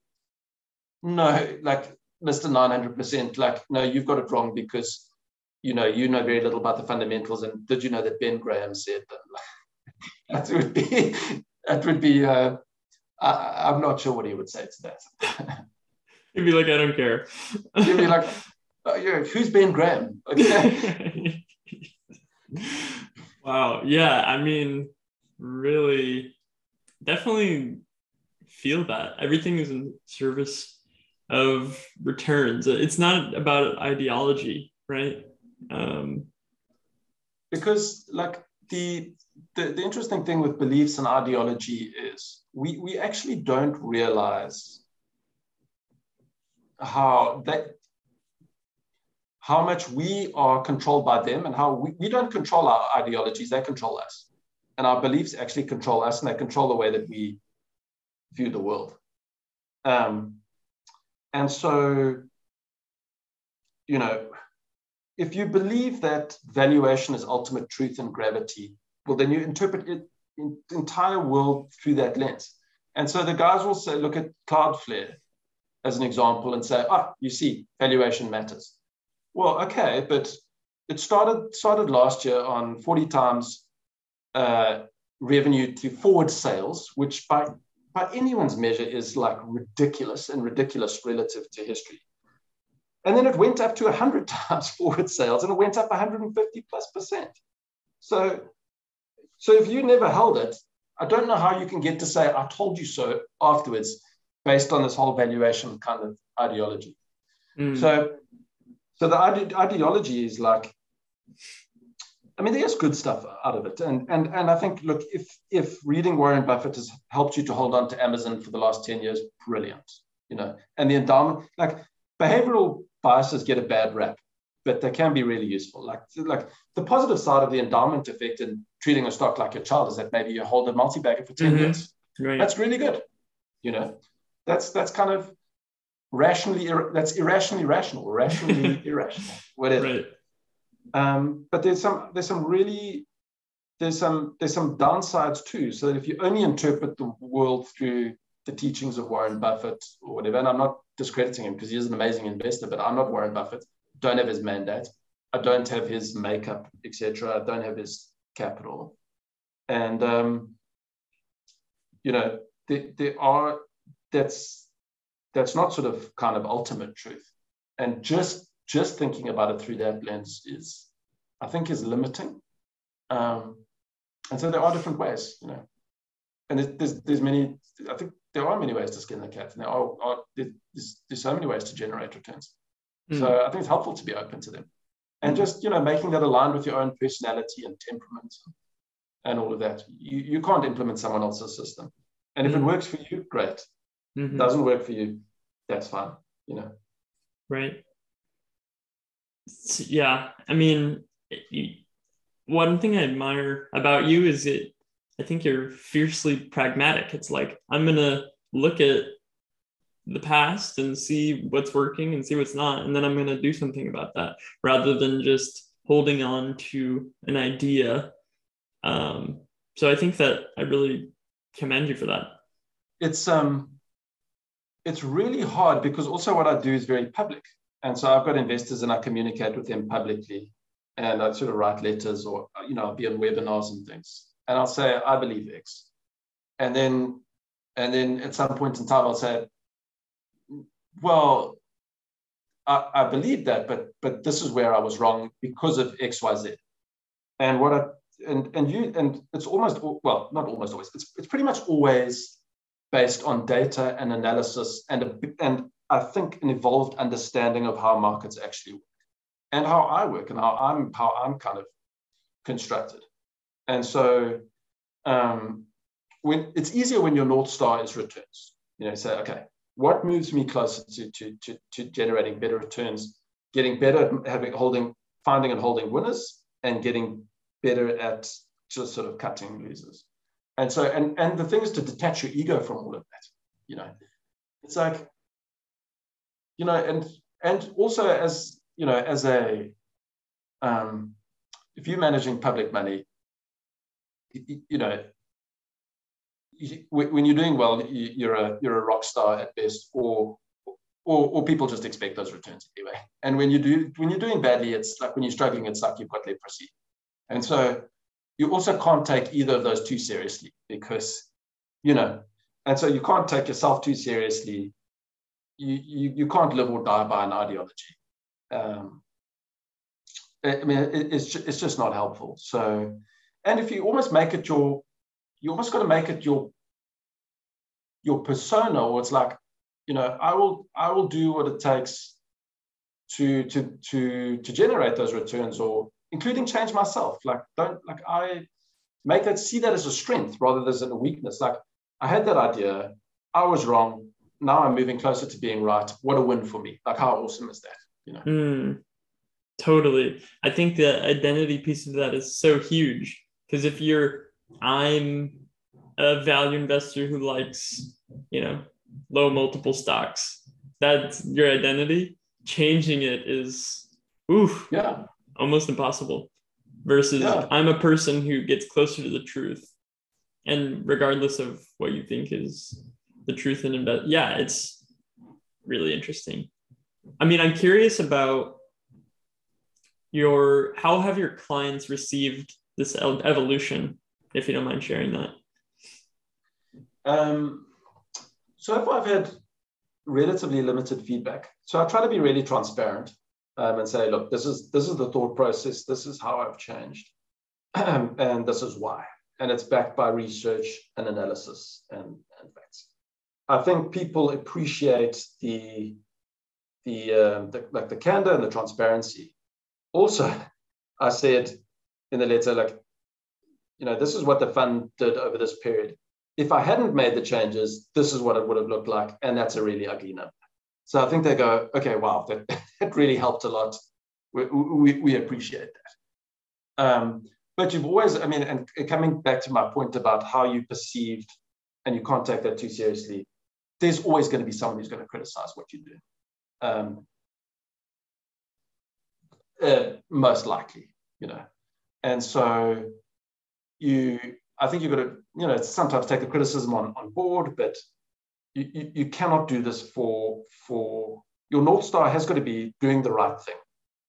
no, like Mr. 900%, like no, you've got it wrong because you know you know very little about the fundamentals. And did you know that Ben Graham said that? that would be that would be, uh, I, am not sure what he would say to that. He'd be like, I don't care. He'd be like, oh, yeah, who's Ben Graham? Okay. wow. Yeah. I mean, really, definitely feel that. Everything is in service of returns. It's not about ideology, right? Um, because, like, the the, the interesting thing with beliefs and ideology is we, we actually don't realize how that how much we are controlled by them and how we, we don't control our ideologies, they control us. And our beliefs actually control us and they control the way that we view the world. Um, and so, you know, if you believe that valuation is ultimate truth and gravity, well, then you interpret it, in, the entire world through that lens. And so the guys will say, look at Cloudflare as an example and say, ah, you see, valuation matters. Well, okay, but it started started last year on 40 times uh, revenue to forward sales, which by by anyone's measure is like ridiculous and ridiculous relative to history. And then it went up to 100 times forward sales and it went up 150 plus percent. So so if you never held it, I don't know how you can get to say, I told you so afterwards, based on this whole valuation kind of ideology. Mm. So, so the ide- ideology is like, I mean, there's good stuff out of it, and and and I think, look, if if reading Warren Buffett has helped you to hold on to Amazon for the last ten years, brilliant, you know. And the endowment, like behavioral biases, get a bad rap, but they can be really useful. Like like the positive side of the endowment effect in treating a stock like your child is that maybe you hold a multi-bagger for 10 mm-hmm. years. Right. That's really good. You know, that's that's kind of rationally that's irrationally rational, rationally irrational, whatever. Right. Um, but there's some there's some really there's some there's some downsides too. So if you only interpret the world through the teachings of Warren Buffett or whatever, and I'm not discrediting him because he is an amazing investor, but I'm not Warren Buffett. Don't have his mandate. I don't have his makeup, etc. I don't have his capital, and um, you know there, there are that's that's not sort of kind of ultimate truth, and just just thinking about it through that lens is, I think, is limiting. Um, and so there are different ways, you know, and there's there's many. I think there are many ways to skin the cat, and there are, are there's, there's so many ways to generate returns. Mm. So I think it's helpful to be open to them, and just you know making that aligned with your own personality and temperament, and all of that. You you can't implement someone else's system, and if mm. it works for you, great. Mm-hmm. Doesn't work for you, that's fine. You know. Right yeah, I mean, one thing I admire about you is it. I think you're fiercely pragmatic. It's like I'm gonna look at the past and see what's working and see what's not, and then I'm gonna do something about that rather than just holding on to an idea. Um, so I think that I really commend you for that. It's um, it's really hard because also what I do is very public. And so I've got investors and I communicate with them publicly and I sort of write letters or, you know, I'll be on webinars and things. And I'll say, I believe X. And then, and then at some point in time, I'll say, well, I, I believe that, but, but this is where I was wrong because of X, Y, Z. And what I, and, and you, and it's almost, well, not almost always, it's, it's pretty much always based on data and analysis and, a, and I think, an evolved understanding of how markets actually work and how I work and how I'm how I'm kind of constructed. And so um, when it's easier when your North Star is returns. You know, say, okay, what moves me closer to, to, to, to generating better returns, getting better at having holding, finding and holding winners, and getting better at just sort of cutting losers. And so, and and the thing is to detach your ego from all of that. You know, it's like you know, and and also as you know, as a um, if you're managing public money, you, you know, you, when you're doing well, you're a you're a rock star at best, or or, or people just expect those returns anyway. And when you do when you're doing badly, it's like when you're struggling, it's like you've got leprosy. And so you also can't take either of those too seriously because, you know, and so you can't take yourself too seriously you, you, can't live or die by an ideology. Um, I mean, it, it's, it's just not helpful. So, and if you almost make it your, you almost got to make it your, your persona, or it's like, you know, I will, I will do what it takes to, to, to, to generate those returns, or including change myself. Like, don't, like, I make that, see that as a strength rather than a weakness. Like, I had that idea, I was wrong, now I'm moving closer to being right. What a win for me. Like how awesome is that? You know. Mm, totally. I think the identity piece of that is so huge. Because if you're I'm a value investor who likes, you know, low multiple stocks, that's your identity. Changing it is oof. Yeah. Almost impossible. Versus yeah. I'm a person who gets closer to the truth. And regardless of what you think is the truth in invest. Yeah, it's really interesting. I mean, I'm curious about your how have your clients received this evolution, if you don't mind sharing that. Um, so I've had relatively limited feedback. So I try to be really transparent um, and say, look, this is this is the thought process. This is how I've changed, and this is why. And it's backed by research and analysis and, and facts. I think people appreciate the the, uh, the like the candor and the transparency. Also, I said in the letter, like, you know, this is what the fund did over this period. If I hadn't made the changes, this is what it would have looked like. And that's a really ugly number. So I think they go, okay, wow, that, that really helped a lot. We, we, we appreciate that. Um, but you've always, I mean, and coming back to my point about how you perceived, and you can't take that too seriously, there's always going to be someone who's going to criticize what you do. Um, uh, most likely, you know. And so you, I think you've got to, you know, sometimes take the criticism on, on board, but you, you, you cannot do this for, for your North Star has got to be doing the right thing.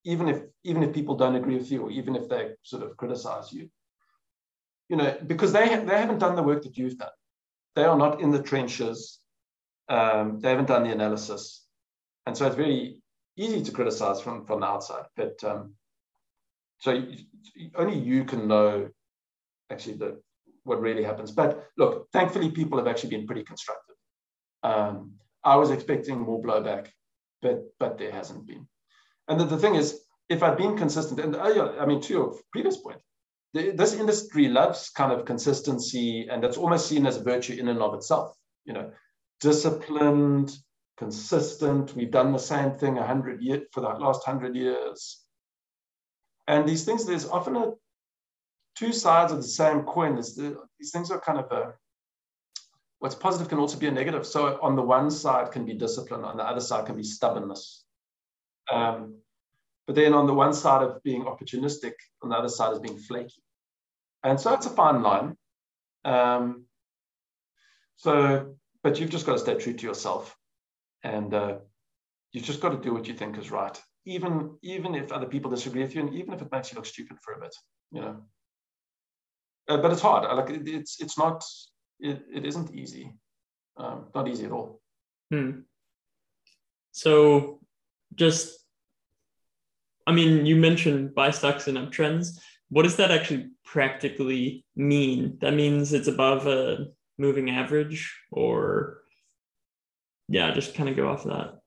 Even if, even if people don't agree with you, or even if they sort of criticize you, you know, because they, they haven't done the work that you've done. They are not in the trenches. Um, they haven't done the analysis. And so it's very easy to criticize from, from the outside. But um, so only you can know actually the, what really happens. But look, thankfully, people have actually been pretty constructive. Um, I was expecting more blowback, but but there hasn't been. And the, the thing is, if I'd been consistent, and uh, I mean, to your previous point, the, this industry loves kind of consistency, and that's almost seen as a virtue in and of itself. You know, disciplined, consistent. We've done the same thing a hundred years for the last hundred years. And these things, there's often a two sides of the same coin. The, these things are kind of a what's positive can also be a negative. So on the one side can be discipline, on the other side can be stubbornness. Um, but then on the one side of being opportunistic, on the other side is being flaky. And so it's a fine line. Um, so, but you've just got to stay true to yourself and uh, you just got to do what you think is right, even even if other people disagree with you, and even if it makes you look stupid for a bit, you know. Uh, but it's hard. Like it, it's it's not it, it isn't easy, um, not easy at all. Hmm. So, just I mean, you mentioned buy stocks and uptrends. What does that actually practically mean? That means it's above a moving average, or yeah, just kind of go off of that.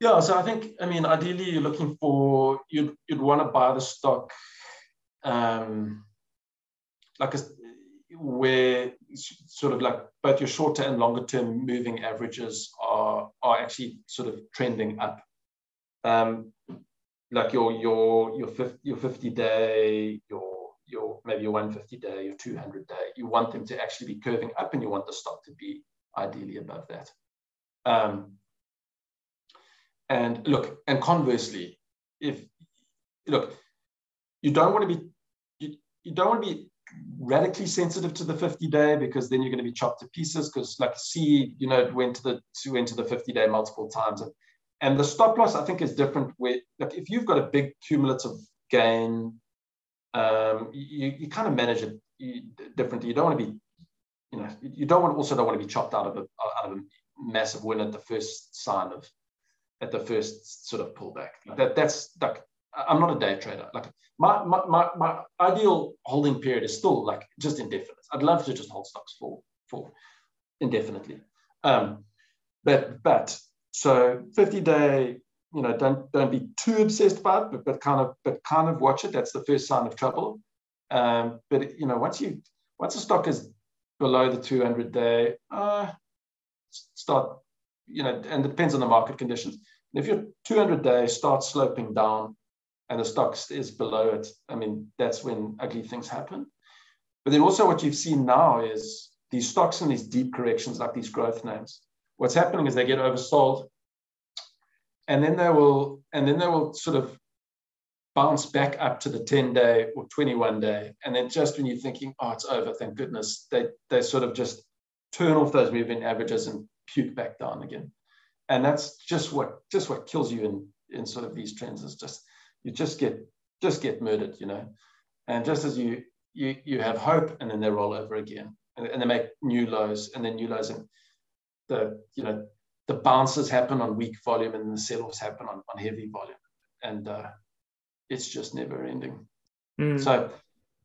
Yeah, so I think I mean ideally you're looking for you'd you'd want to buy the stock um like a where sort of like both your shorter and longer term moving averages are are actually sort of trending up. Um, like your your your 50, your 50 day, your your maybe your 150 day, your 200 day, you want them to actually be curving up, and you want the stock to be ideally above that. Um, and look, and conversely, if look, you don't want to be you, you don't want to be radically sensitive to the 50 day because then you're going to be chopped to pieces because like Sea you know went to the went to the 50 day multiple times and, and the stop loss i think is different where like if you've got a big cumulative gain um, you, you kind of manage it differently you don't want to be you know you don't want also don't want to be chopped out of a out of a massive win at the first sign of at the first sort of pullback. That that's like I'm not a day trader. Like my, my my my ideal holding period is still like just indefinite. I'd love to just hold stocks for for indefinitely. Um, but but so 50 day, you know, don't don't be too obsessed by it, but but kind of but kind of watch it. That's the first sign of trouble. Um, but you know, once you once a stock is below the 200 day, uh, start, you know, and it depends on the market conditions. if your 200 day starts sloping down and the stock is below it, I mean, that's when ugly things happen. But then also what you've seen now is these stocks in these deep corrections, like these growth names. What's happening is they get oversold, and then they will, and then they will sort of bounce back up to the 10 day or 21 day. And then just when you're thinking, oh, it's over, thank goodness, they they sort of just turn off those moving averages and puke back down again. And that's just what just what kills you in in sort of these trends is just you just get just get murdered, you know. And just as you you you have hope and then they roll over again and, and they make new lows and then new lows and the you know the bounces happen on weak volume and the sell-offs happen on, on heavy volume and uh, it's just never ending mm. so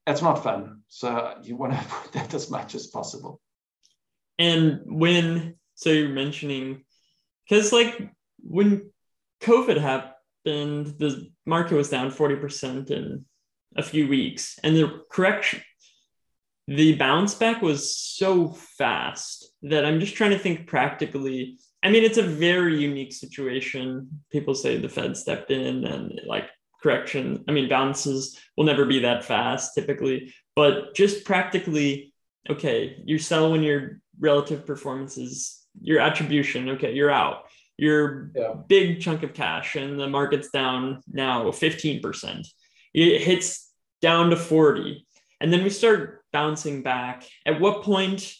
it's not fun so you want to avoid that as much as possible and when so you're mentioning because like when COVID happened, the market was down 40% in a few weeks, and the correction, the bounce back was so fast that I'm just trying to think practically. I mean, it's a very unique situation. People say the Fed stepped in and like correction. I mean, bounces will never be that fast typically, but just practically, okay, you sell when your relative performance is your attribution. Okay, you're out. Your yeah. big chunk of cash and the market's down now 15%. It hits down to 40. And then we start bouncing back. At what point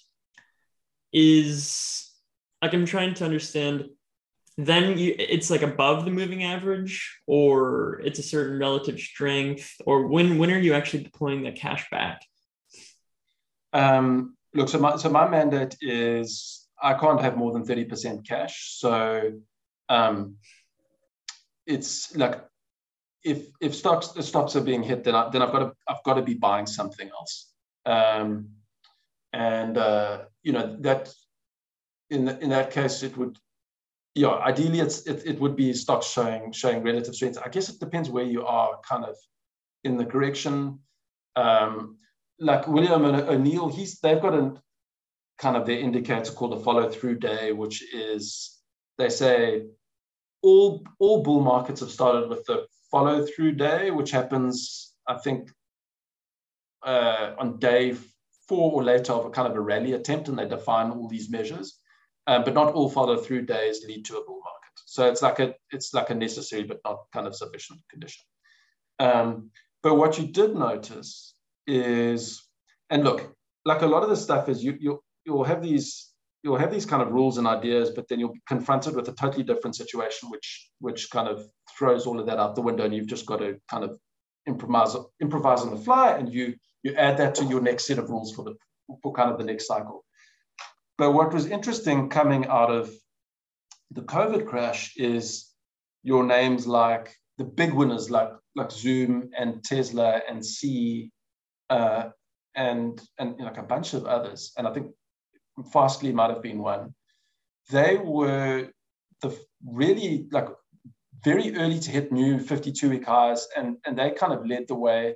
is like I'm trying to understand then you, it's like above the moving average or it's a certain relative strength or when when are you actually deploying the cash back? Um, look so my, so my mandate is i can't have more than 30% cash. So um, it's like if if stocks if stocks are being hit then, I, then i've got to i've got to be buying something else. Um, and uh, you know that in in that case it would yeah, ideally it's it, it would be stocks showing showing relative strength. I guess it depends where you are kind of in the correction. Um, like William O'Neill, he's they've got a kind of their indicator called the follow through day, which is they say all all bull markets have started with the follow through day, which happens I think uh, on day four or later of a kind of a rally attempt, and they define all these measures um, but not all follow through days lead to a bull market. So it's like a it's like a necessary but not kind of sufficient condition. Um, but what you did notice is, and look, like a lot of the stuff is you you you'll have these you'll have these kind of rules and ideas, but then you'll be confronted with a totally different situation, which which kind of throws all of that out the window, and you've just got to kind of improvise improvise on the fly, and you you add that to your next set of rules for the for kind of the next cycle. But what was interesting coming out of the COVID crash is your names like the big winners like like Zoom and Tesla and Sea uh, and and like a bunch of others. And I think Fastly might have been one. They were the really like very early to hit new 52 week highs and, and they kind of led the way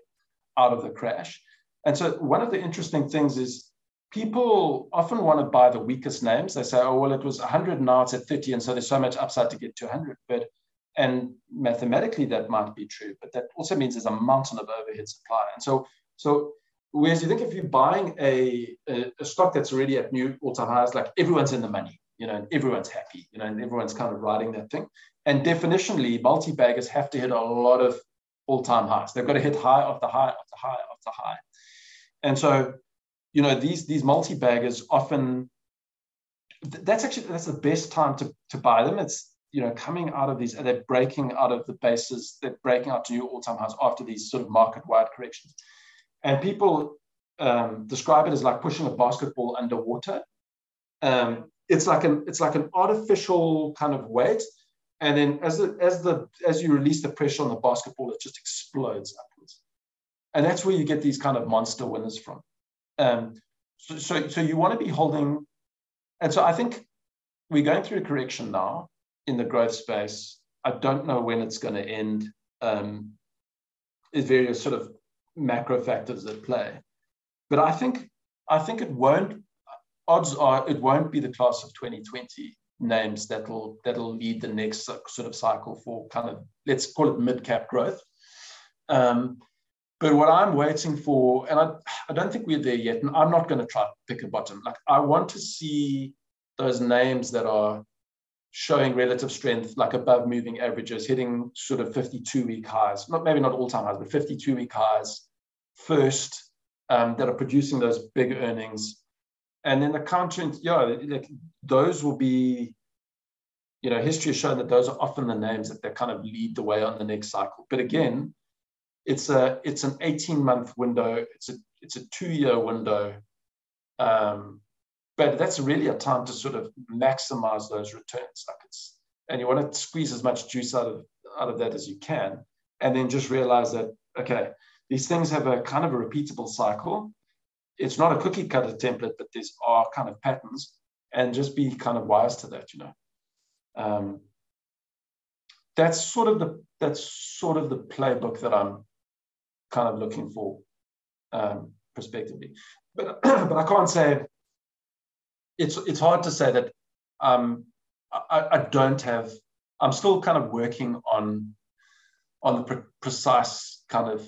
out of the crash. And so one of the interesting things is people often want to buy the weakest names. They say, oh, well, it was 100 now it's at 50, and so there's so much upside to get to 100. But and mathematically that might be true, but that also means there's a mountain of overhead supply. And so, so whereas you think if you're buying a, a, a stock that's already at new all-time highs, like everyone's in the money, you know, and everyone's happy, you know, and everyone's kind of riding that thing. And definitionally, multi-baggers have to hit a lot of all-time highs. They've got to hit high after high after high after high. And so you know these these multi-baggers often that's actually that's the best time to, to buy them. It's you know coming out of these they're breaking out of the bases they're breaking out to new all-time highs after these sort of market-wide corrections. And people um, describe it as like pushing a basketball underwater. Um, it's like an it's like an artificial kind of weight. And then as the as the as you release the pressure on the basketball it just explodes upwards. And that's where you get these kind of monster winners from um, so, so, so you want to be holding, and so I think we're going through a correction now in the growth space. I don't know when it's going to end. Um, there's various sort of macro factors at play, but I think I think it won't. Odds are it won't be the class of 2020 names that'll that'll lead the next sort of cycle for kind of let's call it mid cap growth. Um, but what I'm waiting for, and I, I don't think we're there yet, and I'm not going to try to pick a bottom. Like I want to see those names that are showing relative strength, like above moving averages, hitting sort of 52 week highs, not maybe not all time highs, but 52 week highs first, um, that are producing those big earnings. And then the counter, yeah, like those will be, you know, history has shown that those are often the names that, that kind of lead the way on the next cycle. But again, it's a it's an 18 month window. It's a it's a two year window. Um, but that's really a time to sort of maximize those returns. Like it's and you want to squeeze as much juice out of out of that as you can and then just realize that okay these things have a kind of a repeatable cycle. It's not a cookie cutter template but there's are kind of patterns and just be kind of wise to that you know. Um, that's sort of the that's sort of the playbook that i'm kind of looking for um, prospectively. But but I can't say it's it's hard to say that um, I, I don't have. I'm still kind of working on on the pre- precise kind of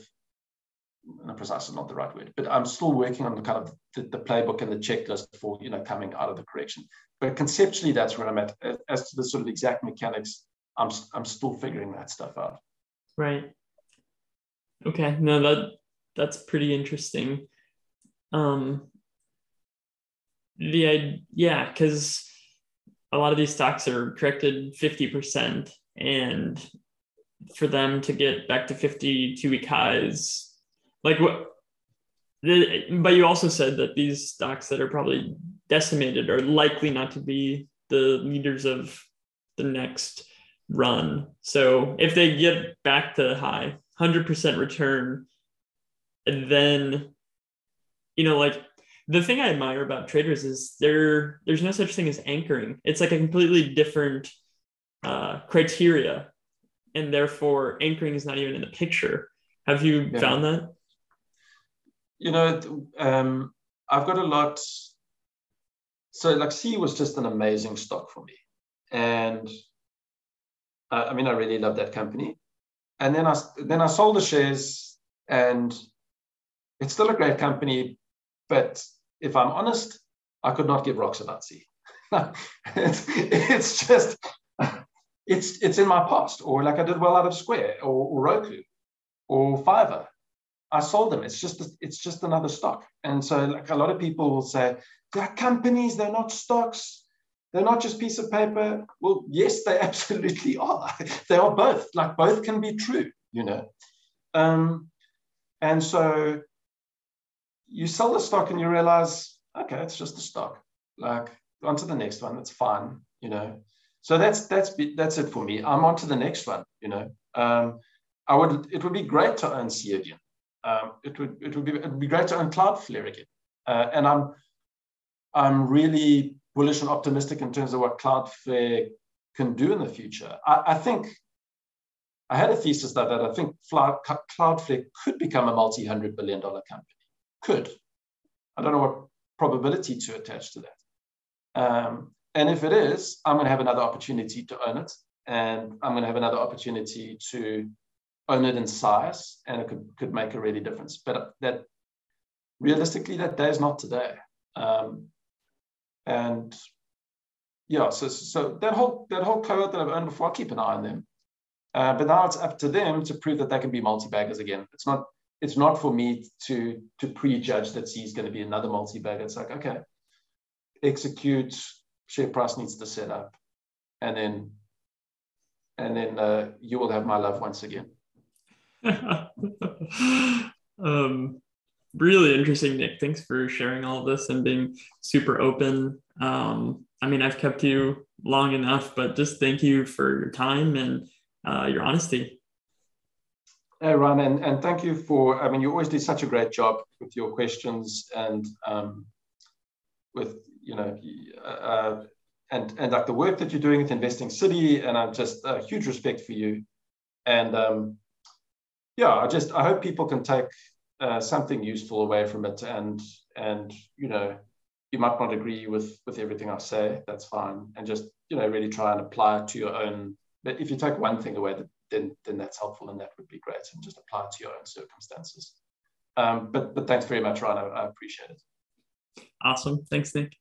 no, precise is not the right word, but I'm still working on the kind of the, the, playbook and the checklist for you know coming out of the correction. But conceptually, that's where I'm at. As to the sort of exact mechanics, I'm I'm still figuring that stuff out. Right. Okay. No, that that's pretty interesting. Um. The yeah, because a lot of these stocks are corrected fifty percent, and for them to get back to 52 week highs like what but you also said that these stocks that are probably decimated are likely not to be the leaders of the next run so if they get back to high 100% return and then you know like the thing i admire about traders is there there's no such thing as anchoring it's like a completely different uh, criteria and therefore anchoring is not even in the picture. Have you yeah. found that? You know, um, I've got a lot. So, like, Sea was just an amazing stock for me, and uh, I mean, I really love that company. And then I then I sold the shares, and it's still a great company, but if I'm honest, I could not give rocks about Sea. it's, it's just it's it's in my past, or like I did well out of Square or, or Roku or Fiverr. I sold them. It's just it's just another stock. And so like a lot of people will say, they're companies, they're not stocks, they're not just piece of paper. Well, yes, they absolutely are. they are both. Like both can be true, you know. Um, and so you sell the stock and you realize, okay, it's just a stock. Like on to the next one, that's fine, you know. So that's that's that's it for me. I'm on to the next one. You know, um, I would it would be great to own Sea again. Um, it would it would be it would be great to own Cloudflare again. Uh, and I'm I'm really bullish and optimistic in terms of what Cloudflare can do in the future. I, I think I had a thesis that, that I think Cloudflare could become a multi-hundred billion dollar company. Could. I don't know what probability to attach to that. Um, and if it is, I'm going to have another opportunity to own it. And I'm going to have another opportunity to own it in size. And it could, could make a really difference. But that realistically, that day is not today. Um, and yeah, so, so that whole that whole cohort that I've owned before, I keep an eye on them. Uh, but now it's up to them to prove that they can be multi-baggers again. It's not it's not for me to to prejudge that Sea is going to be another multi-bagger. It's like okay, execute, share price needs to set up, and then and then uh, you will have my love once again. um, really interesting, Nick. Thanks for sharing all this and being super open. Um, I mean, I've kept you long enough, but just thank you for your time and uh, your honesty. Hey, Ryan, and, and thank you for, I mean, you always do such a great job with your questions and um, with you know, uh, and and like the work that you're doing with Investing City, and I'm just a huge respect for you. And um, yeah, I just I hope people can take uh, something useful away from it, and and you know, you might not agree with with everything I say. That's fine, and just you know, really try and apply it to your own. But if you take one thing away, then then that's helpful, and that would be great, and just apply it to your own circumstances. Um, but but thanks very much, Ryan. I, I appreciate it. Awesome. Thanks, Nick.